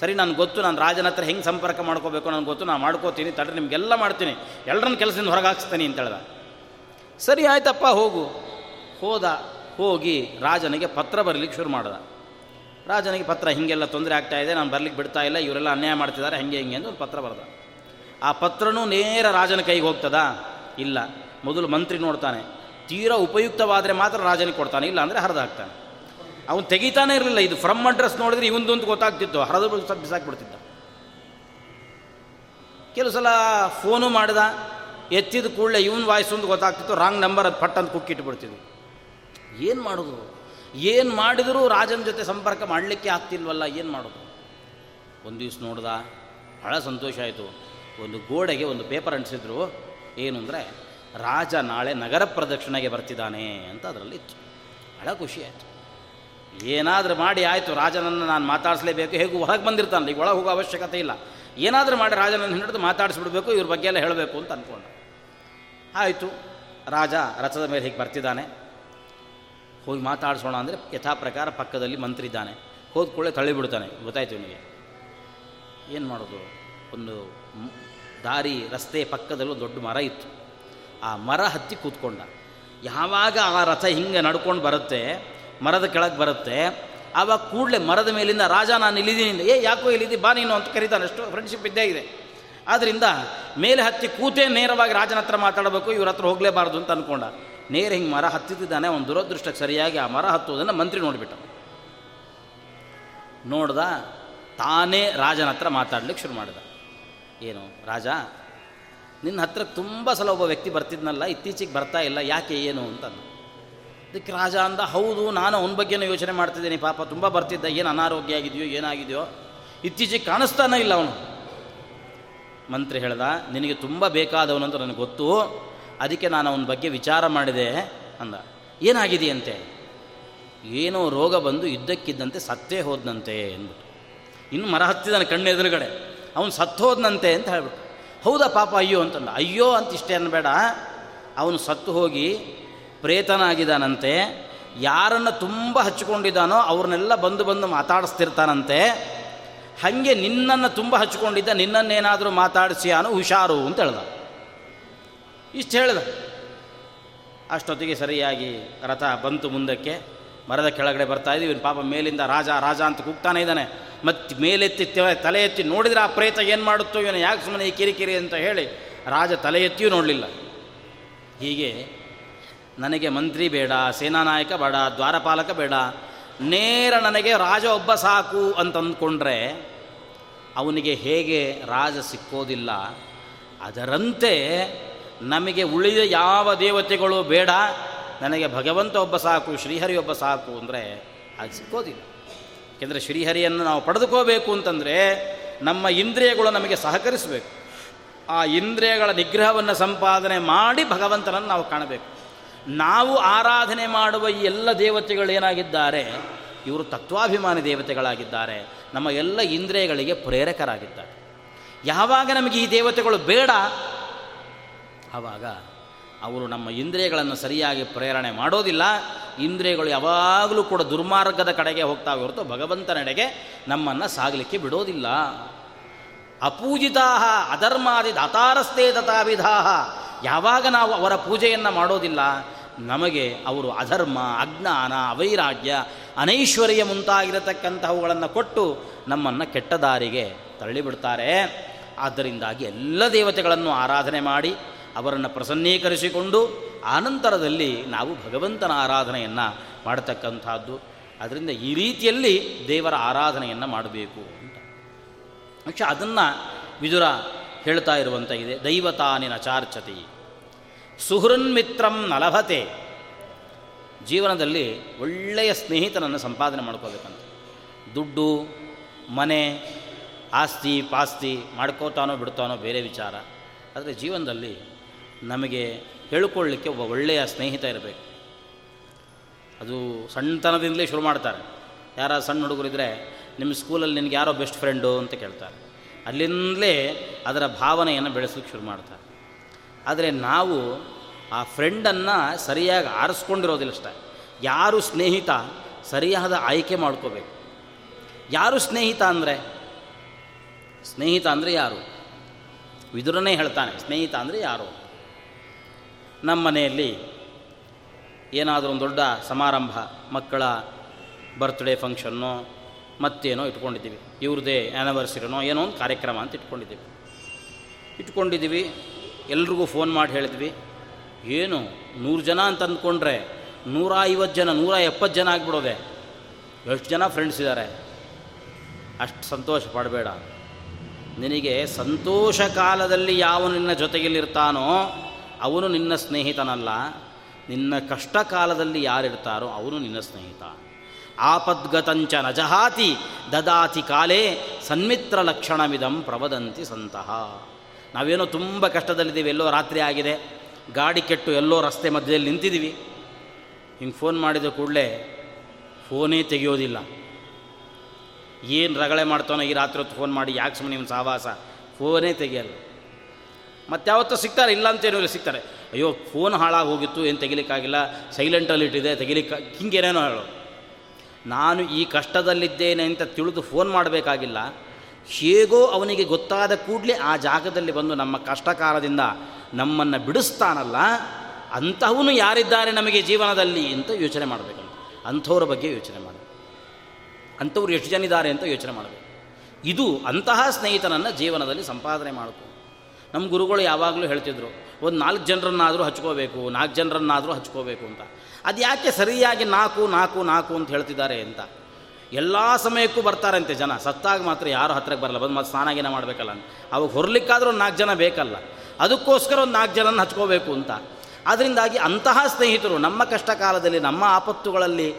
ಸರಿ, ನನಗೆ ಗೊತ್ತು, ನಾನು ರಾಜನ ಹತ್ರ ಹೆಂಗೆ ಸಂಪರ್ಕ ಮಾಡ್ಕೋಬೇಕು ನನಗೆ ಗೊತ್ತು ನಾನು ಮಾಡ್ಕೋತೀನಿ, ತಡ್ರಿ, ನಿಮಗೆಲ್ಲ ಮಾಡ್ತೀನಿ. ಎಲ್ಲರನ್ನ ಕೆಲಸದಿಂದ ಹೊರಗೆ ಹಾಕ್ಸ್ತೀನಿ ಅಂತ ಹೇಳ್ದ. ಸರಿ, ಆಯ್ತಪ್ಪ, ಹೋಗು. ಹೋದ, ಹೋಗಿ ರಾಜನಿಗೆ ಪತ್ರ ಬರಲಿಕ್ಕೆ ಶುರು ಮಾಡ್ದ. ರಾಜನಿಗೆ ಪತ್ರ, ಹೀಗೆಲ್ಲ ತೊಂದರೆ ಆಗ್ತಾ ಇದೆ, ನಾನು ಬರ್ಲಿಕ್ಕೆ ಬಿಡ್ತಾ ಇಲ್ಲ, ಇವರೆಲ್ಲ ಅನ್ಯಾಯ ಮಾಡ್ತಿದ್ದಾರೆ, ಹಂಗೆ ಹಿಂಗೆ ಅಂತ ಒಂದು ಪತ್ರ ಬರ್ದ. ಆ ಪತ್ರನೂ ನೇರ ರಾಜನ ಕೈಗೆ ಹೋಗ್ತದ? ಇಲ್ಲ. ಮೊದಲು ಮಂತ್ರಿ ನೋಡ್ತಾನೆ. ತೀರಾ ಉಪಯುಕ್ತವಾದರೆ ಮಾತ್ರ ರಾಜನಿಗೆ ಕೊಡ್ತಾನೆ, ಇಲ್ಲ ಅಂದರೆ ಹರಿದಾಗ್ತಾನೆ ಅವನು ತೆಗಿತಾನೆ ಇರಲಿಲ್ಲ. ಇದು ಫ್ರಮ್ ಅಡ್ರೆಸ್ ನೋಡಿದ್ರೆ ಇವೊಂದು ಅಂತ ಗೊತ್ತಾಗ್ತಿತ್ತು. ಹರಿದು ಬಿಸಾಕ್ಬಿಡ್ತಿದ್ದ. ಕೆಲವು ಸಲ ಫೋನು ಮಾಡಿದ. ಎತ್ತಿದ ಕೂಡಲೇ ಇವನ್ ವಾಯ್ಸ್ ಒಂದು ಗೊತ್ತಾಗ್ತಿತ್ತು. ರಾಂಗ್ ನಂಬರ್ ಅದು ಪಟ್ ಅಂತ ಕುಕ್ಕಿಟ್ಬಿಡ್ತಿದ್ವಿ ಏನು ಮಾಡೋದು? ಏನು ಮಾಡಿದರೂ ರಾಜನ ಜೊತೆ ಸಂಪರ್ಕ ಮಾಡಲಿಕ್ಕೆ ಆಗ್ತಿಲ್ವಲ್ಲ. ಏನು ಮಾಡೋದು? ಒಂದು ದಿವ್ಸ ನೋಡ್ದ. ಭಾಳ ಸಂತೋಷ ಆಯಿತು. ಒಂದು ಗೋಡೆಗೆ ಒಂದು ಪೇಪರ್ ಅಂಟಿಸಿದ್ರು. ಏನು ಅಂದರೆ, ರಾಜ ನಾಳೆ ನಗರ ಪ್ರದಕ್ಷಿಣೆಗೆ ಬರ್ತಿದ್ದಾನೆ ಅಂತ ಅದರಲ್ಲಿ ಇತ್ತು. ಭಾಳ ಖುಷಿ ಆಯಿತು. ಏನಾದರೂ ಮಾಡಿ ಆಯಿತು, ರಾಜನನ್ನು ನಾನು ಮಾತಾಡಿಸ್ಲೇಬೇಕು. ಹೇಗೂ ಹೊರಗೆ ಬಂದಿರ್ತಾನೆ ಈಗ ಒಳಗೆ ಹೋಗೋ ಅವಶ್ಯಕತೆ ಇಲ್ಲ. ಏನಾದರೂ ಮಾಡಿ ರಾಜನನ್ನು ಹಿಡಿದು ಮಾತಾಡಿಸ್ಬಿಡ್ಬೇಕು, ಇವ್ರ ಬಗ್ಗೆ ಎಲ್ಲ ಹೇಳಬೇಕು ಅಂತ ಅಂದ್ಕೊಂಡ ಆಯಿತು, ರಾಜ ರಥದ ಮೇಲೆ ಹೀಗೆ ಬರ್ತಿದ್ದಾನೆ. ಹೋಗಿ ಮಾತಾಡಿಸೋಣ ಅಂದರೆ ಯಥಾ ಪ್ರಕಾರ ಪಕ್ಕದಲ್ಲಿ ಮಂತ್ರಿ ಇದ್ದಾನೆ. ಹೋದ ಕೂಡಲೇ ತಳ್ಳಿಬಿಡ್ತಾನೆ. ಗೊತ್ತಾಯ್ತು ಇವನಿಗೆ ಏನು ಮಾಡೋದು? ಒಂದು ದಾರಿ ರಸ್ತೆ ಪಕ್ಕದಲ್ಲೂ ದೊಡ್ಡ ಮರ ಇತ್ತು. ಆ ಮರ ಹತ್ತಿ ಕೂತ್ಕೊಂಡ. ಯಾವಾಗ ಆ ರಥ ಹಿಂಗೆ ನಡ್ಕೊಂಡು ಬರುತ್ತೆ, ಮರದ ಕೆಳಗೆ ಬರುತ್ತೆ ಆವಾಗ ಕೂಡಲೇ ಮರದ ಮೇಲಿಂದ, ರಾಜ, ನಾನು ಇಲ್ಲಿದ್ದೀನಿ ಏ, ಯಾಕೋ ಇಲ್ಲಿದ್ದಿ? ಬಾ ನೀನು, ಅಂತ ಕರೀತಾನೆ. ಅಷ್ಟು ಫ್ರೆಂಡ್ಶಿಪ್ ಇದ್ದೇ ಇದೆ. ಆದ್ದರಿಂದ ಮೇಲೆ ಹತ್ತಿ ಕೂತೇ ನೇರವಾಗಿ ರಾಜನ ಹತ್ರ ಮಾತಾಡಬೇಕು, ಇವ್ರ ಹತ್ರ ಹೋಗಲೇಬಾರ್ದು ಅಂತ ಅಂದ್ಕೊಂಡ ನೇರ ಹಿಂಗೆ ಮರ ಹತ್ತಿದ್ದಾನೆ ಒಂದು ದುರದೃಷ್ಟಕ್ಕೆ ಸರಿಯಾಗಿ ಆ ಮರ ಹತ್ತುವುದನ್ನು ಮಂತ್ರಿ ನೋಡಿಬಿಟ್ಟ. ನೋಡ್ದ ತಾನೇ ರಾಜನ ಹತ್ರ ಮಾತಾಡ್ಲಿಕ್ಕೆ ಶುರು ಮಾಡಿದ. ಏನು, ರಾಜ, ನಿನ್ನ ಹತ್ರ ತುಂಬ ಸಲ ಒಬ್ಬ ವ್ಯಕ್ತಿ ಬರ್ತಿದ್ನಲ್ಲ, ಇತ್ತೀಚೆಗೆ ಬರ್ತಾ ಇಲ್ಲ, ಯಾಕೆ ಏನು ಅಂತ ಅದಕ್ಕೆ ರಾಜ ಅಂದ, ಹೌದು, ನಾನು ಅವನ ಬಗ್ಗೆನೂ ಯೋಚನೆ ಮಾಡ್ತಿದ್ದೀನಿ, ಪಾಪ ತುಂಬ ಬರ್ತಿದ್ದ, ಏನು ಅನಾರೋಗ್ಯ ಆಗಿದೆಯೋ, ಏನಾಗಿದೆಯೋ, ಇತ್ತೀಚೆಗೆ ಕಾಣಿಸ್ತಾನೆ ಇಲ್ಲ ಅವನು. ಮಂತ್ರಿ ಹೇಳ್ದ, ನಿನಗೆ ತುಂಬ ಬೇಕಾದವನು ಅಂತ ನನಗೆ ಗೊತ್ತು, ಅದಕ್ಕೆ ನಾನು ಅವನ ಬಗ್ಗೆ ವಿಚಾರ ಮಾಡಿದೆ ಅಂದ. ಏನಾಗಿದೆಯಂತೆ ಏನೋ ರೋಗ ಬಂದು ಇದ್ದಕ್ಕಿದ್ದಂತೆ ಸತ್ತೇ ಹೋದನಂತೆ ಅಂದ್ಬಿಟ್ಟು ಇನ್ನು ಮರ ಹತ್ತಿದಾನೆ ಕಣ್ಣೆದುರುಗಡೆ. ಅವನು ಸತ್ತೋದ್ನಂತೆ ಅಂತ ಹೇಳ್ಬಿಟ್ಟು. ಹೌದಾ ಪಾಪ, ಅಯ್ಯೋ ಅಂತಂದ. ಅಯ್ಯೋ ಅಂತ ಇಷ್ಟೇ ಅನ್ಬೇಡ. ಅವನು ಸತ್ತು ಹೋಗಿ ಪ್ರೇತನಾಗಿದ್ದಾನಂತೆ. ಯಾರನ್ನು ತುಂಬ ಹಚ್ಚಿಕೊಂಡಿದ್ದಾನೋ ಅವ್ರನ್ನೆಲ್ಲ ಬಂದು ಬಂದು ಮಾತಾಡಿಸ್ತಿರ್ತಾನಂತೆ. ಹಾಗೆ ನಿನ್ನನ್ನು ತುಂಬ ಹಚ್ಕೊಂಡಿದ್ದ ನಿನ್ನನ್ನೇನಾದರೂ ಮಾತಾಡಿಸಿ ಅನು ಹುಷಾರು ಅಂತ ಹೇಳ್ದ. ಇಷ್ಟು ಹೇಳ್ದ. ಅಷ್ಟೊತ್ತಿಗೆ ಸರಿಯಾಗಿ ರಥ ಬಂತು ಮುಂದಕ್ಕೆ. ಮರದ ಕೆಳಗಡೆ ಬರ್ತಾ ಇದ್ದೀವಿ. ಪಾಪ ಮೇಲಿಂದ ರಾಜ ರಾಜ ಅಂತ ಕೂಗ್ತಾನೆ ಇದ್ದಾನೆ. ಮತ್ತು ಮೇಲೆತ್ತಿ ತಲೆ ಎತ್ತಿ ನೋಡಿದ್ರೆ ಆ ಪ್ರೇತ ಏನು ಮಾಡುತ್ತೋ ಇವನು, ಯಾಕೆ ಸುಮ್ಮನೆ ಈ ಕಿರಿಕಿರಿ ಅಂತ ಹೇಳಿ ರಾಜ ತಲೆ ಎತ್ತಿಯೂ ನೋಡಲಿಲ್ಲ. ಹೀಗೆ ನನಗೆ ಮಂತ್ರಿ ಬೇಡ ಸೇನಾ ನಾಯಕ ಬೇಡ, ದ್ವಾರಪಾಲಕ ಬೇಡ, ನೇರ ನನಗೆ ರಾಜ ಒಬ್ಬ ಸಾಕು ಅಂತ ಅಂದ್ಕೊಂಡ್ರೆ ಅವನಿಗೆ ಹೇಗೆ ರಾಜ ಸಿಕ್ಕೋದಿಲ್ಲ. ಅದರಂತೆ ನಮಗೆ ಉಳಿದ ಯಾವ ದೇವತೆಗಳು ಬೇಡ ನನಗೆ ಭಗವಂತ ಒಬ್ಬ ಸಾಕು, ಶ್ರೀಹರಿ ಒಬ್ಬ ಸಾಕು ಅಂದರೆ ಅದು ಸಿಕ್ಕೋದಿಲ್ಲ. ಏಕೆಂದರೆ ಶ್ರೀಹರಿಯನ್ನು ನಾವು ಪಡೆದುಕೋಬೇಕು ಅಂತಂದರೆ ನಮ್ಮ ಇಂದ್ರಿಯಗಳು ನಮಗೆ ಸಹಕರಿಸಬೇಕು. ಆ ಇಂದ್ರಿಯಗಳ ನಿಗ್ರಹವನ್ನು ಸಂಪಾದನೆ ಮಾಡಿ ಭಗವಂತನನ್ನು ನಾವು ಕಾಣಬೇಕು. ನಾವು ಆರಾಧನೆ ಮಾಡುವ ಈ ಎಲ್ಲ ದೇವತೆಗಳು ಏನಾಗಿದ್ದಾರೆ? ಇವರು ತತ್ವಾಭಿಮಾನಿ ದೇವತೆಗಳಾಗಿದ್ದಾರೆ. ನಮ್ಮ ಎಲ್ಲ ಇಂದ್ರಿಯಗಳಿಗೆ ಪ್ರೇರಕರಾಗಿದ್ದಾರೆ. ಯಾವಾಗ ನಮಗೆ ಈ ದೇವತೆಗಳು ಬೇಡ? ಆವಾಗ ಅವರು ನಮ್ಮ ಇಂದ್ರಿಯಗಳನ್ನು ಸರಿಯಾಗಿ ಪ್ರೇರಣೆ ಮಾಡೋದಿಲ್ಲ. ಇಂದ್ರಿಯಗಳು ಯಾವಾಗಲೂ ಕೂಡ ದುರ್ಮಾರ್ಗದ ಕಡೆಗೆ ಹೋಗ್ತಾವೆ ಹೊರತು ಭಗವಂತನೆಡೆಗೆ ನಮ್ಮನ್ನು ಸಾಗಲಿಕ್ಕೆ ಬಿಡೋದಿಲ್ಲ. ಅಪೂಜಿತಾ ಅಧರ್ಮಾದಿ ದಾತಾರಸ್ತೆ ತಥಾವಿಧಾ ಯಾವಾಗ ನಾವು ಅವರ ಪೂಜೆಯನ್ನು ಮಾಡೋದಿಲ್ಲ, ನಮಗೆ ಅವರು ಅಧರ್ಮ, ಅಜ್ಞಾನ ಅವೈರಾಗ್ಯ ಅನೈಶ್ವರ್ಯ ಮುಂತಾಗಿರತಕ್ಕಂತಹವುಗಳನ್ನು ಕೊಟ್ಟು ನಮ್ಮನ್ನು ಕೆಟ್ಟ ದಾರಿಗೆ ತಳ್ಳಿಬಿಡ್ತಾರೆ. ಆದ್ದರಿಂದಾಗಿ ಎಲ್ಲ ದೇವತೆಗಳನ್ನು ಆರಾಧನೆ ಮಾಡಿ ಅವರನ್ನು ಪ್ರಸನ್ನೀಕರಿಸಿಕೊಂಡು ಆನಂತರದಲ್ಲಿ ನಾವು ಭಗವಂತನ ಆರಾಧನೆಯನ್ನು ಮಾಡತಕ್ಕಂಥದ್ದು. ಅದರಿಂದ ಈ ರೀತಿಯಲ್ಲಿ ದೇವರ ಆರಾಧನೆಯನ್ನು ಮಾಡಬೇಕು ಅಂತ. ಅಕ್ಷ ಅದನ್ನು ವಿದುರ ಹೇಳ್ತಾ ಇರುವಂಥ ಇದೆ ದೈವತಾನಿನ ಚಾರ್ಚತಿ. ಸುಹೃನ್ಮಿತ್ರಂ ನಲಭತೆ. ಜೀವನದಲ್ಲಿ ಒಳ್ಳೆಯ ಸ್ನೇಹಿತನನ್ನು ಸಂಪಾದನೆ ಮಾಡ್ಕೋಬೇಕಂತ. ದುಡ್ಡು, ಮನೆ, ಆಸ್ತಿ, ಪಾಸ್ತಿ ಮಾಡ್ಕೋತಾನೋ ಬಿಡ್ತಾನೋ ಬೇರೆ ವಿಚಾರ. ಆದರೆ ಜೀವನದಲ್ಲಿ ನಮಗೆ ಹೇಳಿಕೊಳ್ಳಿಕ್ಕೆ ಒಬ್ಬ ಒಳ್ಳೆಯ ಸ್ನೇಹಿತ ಇರಬೇಕು. ಅದು ಸಣ್ಣತನದಿಂದಲೇ ಶುರು ಮಾಡ್ತಾರೆ. ಯಾರ ಸಣ್ಣ ಹುಡುಗರಿದ್ದರೆ ನಿಮ್ಮ ಸ್ಕೂಲಲ್ಲಿ ನಿನಗೆ ಯಾರೋ ಬೆಸ್ಟ್ ಫ್ರೆಂಡು ಅಂತ ಕೇಳ್ತಾರೆ. ಅಲ್ಲಿಂದಲೇ ಅದರ ಭಾವನೆಯನ್ನು ಬೆಳೆಸಲಿಕ್ಕೆ ಶುರು ಮಾಡ್ತಾರೆ. ಆದರೆ ನಾವು ಆ ಫ್ರೆಂಡನ್ನು ಸರಿಯಾಗಿ ಆರಿಸ್ಕೊಂಡಿರೋದಿಲ್ಲ ಅಷ್ಟೇ. ಯಾರು ಸ್ನೇಹಿತ ಸರಿಯಾದ ಆಯ್ಕೆ ಮಾಡ್ಕೋಬೇಕು. ಯಾರು ಸ್ನೇಹಿತ ಅಂದರೆ? ಸ್ನೇಹಿತ ಅಂದರೆ ಯಾರು? ವಿದುರನೇ ಹೇಳ್ತಾನೆ, ಸ್ನೇಹಿತ ಅಂದರೆ ಯಾರು? ನಮ್ಮ ಮನೆಯಲ್ಲಿ ಏನಾದರೂ ಒಂದು ದೊಡ್ಡ ಸಮಾರಂಭ, ಮಕ್ಕಳ ಬರ್ತ್ಡೇ ಫಂಕ್ಷನ್ನು ಮತ್ತೇನೋ ಇಟ್ಕೊಂಡಿದ್ದೀವಿ. ಇವ್ರದ್ದೇ ಆ್ಯನಿವರ್ಸರಿನೋ ಏನೋ ಒಂದು ಕಾರ್ಯಕ್ರಮ ಅಂತ ಇಟ್ಕೊಂಡಿದ್ದೀವಿ. ಇಟ್ಕೊಂಡಿದ್ದೀವಿ, ಎಲ್ರಿಗೂ ಫೋನ್ ಮಾಡಿ ಹೇಳಿದ್ವಿ. ಏನು, ನೂರು ಜನ ಅಂತ ಅಂದ್ಕೊಂಡ್ರೆ ನೂರ ಐವತ್ತು ಜನ, ನೂರ ಎಪ್ಪತ್ತು ಜನ ಆಗಿಬಿಡೋದೆ. ಎಷ್ಟು ಜನ ಫ್ರೆಂಡ್ಸ್ ಇದ್ದಾರೆ ಅಷ್ಟು ಸಂತೋಷ ಪಡಬೇಡ. ನಿನಗೆ ಸಂತೋಷ ಕಾಲದಲ್ಲಿ ಯಾವ ನಿನ್ನ ಜೊತೆಯಲ್ಲಿರ್ತಾನೋ ಅವನು ನಿನ್ನ ಸ್ನೇಹಿತನಲ್ಲ. ನಿನ್ನ ಕಷ್ಟ ಕಾಲದಲ್ಲಿ ಯಾರಿರ್ತಾರೋ ಅವನು ನಿನ್ನ ಸ್ನೇಹಿತ. ಆಪದ್ಗತಂಚ ನಜಹಾತಿ ದದಾತಿ ಕಾಲೇ ಸನ್ಮಿತ್ರ ಲಕ್ಷಣವಿದಂ ಪ್ರವದಂತಿ ಸಂತಹ ನಾವೇನೋ ತುಂಬ ಕಷ್ಟದಲ್ಲಿದ್ದೀವಿ, ಎಲ್ಲೋ ರಾತ್ರಿ ಆಗಿದೆ. ಗಾಡಿ ಕೆಟ್ಟು ಎಲ್ಲೋ ರಸ್ತೆ ಮಧ್ಯದಲ್ಲಿ ನಿಂತಿದ್ದೀವಿ. ಹಿಂಗೆ ಫೋನ್ ಮಾಡಿದ ಕೂಡಲೇ ಫೋನೇ ತೆಗೆಯೋದಿಲ್ಲ. ಏನು ರಗಳೆ ಮಾಡ್ತಾನೋ ಈ ರಾತ್ರಿ ಹೊತ್ತು ಫೋನ್ ಮಾಡಿ ಯಾಕೆ ಸುಮ್ಮನೆ ನಿಮ್ಮ ಸಹವಾಸ ಫೋನೇ ತೆಗಿಯಲ್ಲ. ಮತ್ತು ಯಾವತ್ತೂ ಸಿಗ್ತಾರೆ ಇಲ್ಲ ಅಂತೇನೂ ಇಲ್ಲ, ಸಿಗ್ತಾರೆ. ಅಯ್ಯೋ, ಫೋನ್ ಹಾಳಾಗಿ ಹೋಗಿತ್ತು, ಏನು ತೆಗಿಲಿಕ್ಕಾಗಿಲ್ಲ, ಸೈಲೆಂಟಲ್ಲಿ ಇಟ್ಟಿದೆ, ತೆಗಿಲಿಕ್ಕೆ, ಹಿಂಗೇನೇನೋ ಹೇಳೋ ನಾನು ಈ ಕಷ್ಟದಲ್ಲಿದ್ದೇನೆ ಅಂತ ತಿಳಿದು ಫೋನ್ ಮಾಡಬೇಕಾಗಿಲ್ಲ. ಹೇಗೋ ಅವನಿಗೆ ಗೊತ್ತಾದ ಕೂಡಲೇ ಆ ಜಾಗದಲ್ಲಿ ಬಂದು ನಮ್ಮ ಕಷ್ಟಕಾಲದಿಂದ ನಮ್ಮನ್ನು ಬಿಡಿಸ್ತಾನಲ್ಲ, ಅಂತಹವನು ಯಾರಿದ್ದಾರೆ ನಮಗೆ ಜೀವನದಲ್ಲಿ ಅಂತ ಯೋಚನೆ ಮಾಡಬೇಕಂತ ಅಂಥವ್ರ ಬಗ್ಗೆ ಯೋಚನೆ ಮಾಡಬೇಕು. ಅಂಥವ್ರು ಎಷ್ಟು ಜನ ಇದ್ದಾರೆ ಅಂತ ಯೋಚನೆ ಮಾಡಬೇಕು. ಇದು ಅಂತಹ ಸ್ನೇಹಿತನನ್ನು ಜೀವನದಲ್ಲಿ ಸಂಪಾದನೆ ಮಾಡಬೇಕು ನಮ್ಮ ಗುರುಗಳು ಯಾವಾಗಲೂ ಹೇಳ್ತಿದ್ರು, ಒಂದು ನಾಲ್ಕು ಜನರನ್ನಾದರೂ ಹಚ್ಕೋಬೇಕು, ನಾಲ್ಕು ಜನರನ್ನಾದರೂ ಹಚ್ಕೋಬೇಕು ಅಂತ. ಅದು ಯಾಕೆ ಸರಿಯಾಗಿ ನಾಲ್ಕು ನಾಲ್ಕು ನಾಲ್ಕು ಅಂತ ಹೇಳ್ತಿದ್ದಾರೆ ಅಂತ. ಎಲ್ಲ ಸಮಯಕ್ಕೂ ಬರ್ತಾರಂತೆ ಜನ. ಸತ್ತಾಗ ಮಾತ್ರ ಯಾರು ಹತ್ರಕ್ಕೆ ಬರಲ್ಲ. ಬಂದು ಮತ್ತೆ ಸ್ನಾನಾಗಿನ ಮಾಡಬೇಕಲ್ಲ. ಅಂತ ಅವಾಗ ಹೊರಲಿಕ್ಕಾದರೂ ಒಂದು ನಾಲ್ಕು ಜನ ಬೇಕಲ್ಲ. ಅದಕ್ಕೋಸ್ಕರ ಒಂದು ನಾಲ್ಕು ಜನನ ಹಚ್ಕೋಬೇಕು ಅಂತ. ಅದರಿಂದಾಗಿ ಅಂತಹ ಸ್ನೇಹಿತರು ನಮ್ಮ ಕಷ್ಟ ಕಾಲದಲ್ಲಿ ನಮ್ಮ ಆಪತ್ತುಗಳಲ್ಲಿ,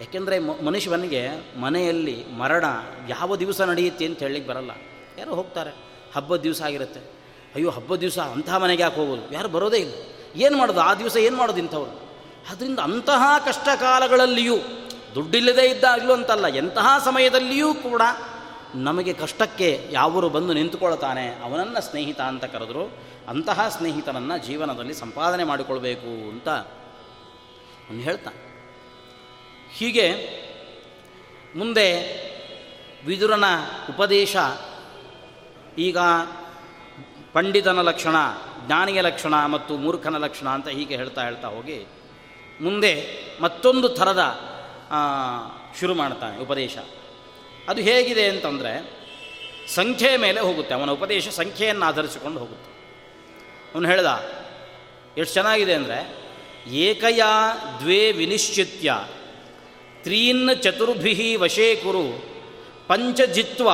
ಯಾಕೆಂದರೆ ಮನುಷ್ಯನಿಗೆ ಮನೆಯಲ್ಲಿ ಮರಣ ಯಾವ ದಿವಸ ನಡೆಯುತ್ತೆ ಅಂತ ಹೇಳಲಿಕ್ಕೆ ಬರಲ್ಲ. ಯಾರೋ ಹೋಗ್ತಾರೆ. ಹಬ್ಬದ ದಿವಸ ಆಗಿರುತ್ತೆ. ಅಯ್ಯೋ, ಹಬ್ಬದ ದಿವಸ ಅಂತಹ ಮನೆಗೆ ಯಾಕೆ ಹೋಗೋದು? ಯಾರು ಬರೋದೇ ಇಲ್ಲ. ಏನು ಮಾಡೋದು? ಆ ದಿವಸ ಏನು ಮಾಡೋದು ಇಂಥವ್ರು? ಅದರಿಂದ ಅಂತಹ ಕಷ್ಟ ಕಾಲಗಳಲ್ಲಿಯೂ ದುಡ್ಡಿಲ್ಲದೇ ಇದ್ದಾಗಲೂ ಅಂತಲ್ಲ, ಎಂತಹ ಸಮಯದಲ್ಲಿಯೂ ಕೂಡ ನಮಗೆ ಕಷ್ಟಕ್ಕೆ ಯಾವರು ಬಂದು ನಿಂತುಕೊಳ್ತಾನೆ, ಅವನನ್ನು ಸ್ನೇಹಿತ ಅಂತ ಕರೆದರು. ಅಂತಹ ಸ್ನೇಹಿತನನ್ನು ಜೀವನದಲ್ಲಿ ಸಂಪಾದನೆ ಮಾಡಿಕೊಳ್ಬೇಕು ಅಂತ ಅವನು ಹೇಳ್ತಾನೆ. ಹೀಗೆ ಮುಂದೆ ವಿದುರನ ಉಪದೇಶ ಈಗ ಪಂಡಿತನ ಲಕ್ಷಣ, ಜ್ಞಾನಿಯ ಲಕ್ಷಣ ಮತ್ತು ಮೂರ್ಖನ ಲಕ್ಷಣ ಅಂತ ಹೀಗೆ ಹೇಳ್ತಾ ಹೇಳ್ತಾ ಹೋಗಿ ಮುಂದೆ ಮತ್ತೊಂದು ಥರದ ಶುರು ಮಾಡ್ತಾನೆ ಉಪದೇಶ. ಅದು ಹೇಗಿದೆ ಅಂತಂದರೆ ಸಂಖ್ಯೆ ಮೇಲೆ ಹೋಗುತ್ತೆ, ಅವನ ಉಪದೇಶ ಸಂಖ್ಯೆಯನ್ನು ಆಧರಿಸಿಕೊಂಡು ಹೋಗುತ್ತೆ. ಅವನು ಹೇಳ್ದ, ಎಷ್ಟು ಚೆನ್ನಾಗಿದೆ ಅಂದರೆ, ಏಕಯ ದ್ವೇ ವಿನಿಶ್ಚಿತ್ಯ, ತ್ರೀನ್ ಚತುರ್ಭಿ ವಶೇ ಕುರು, ಪಂಚಜಿತ್ವ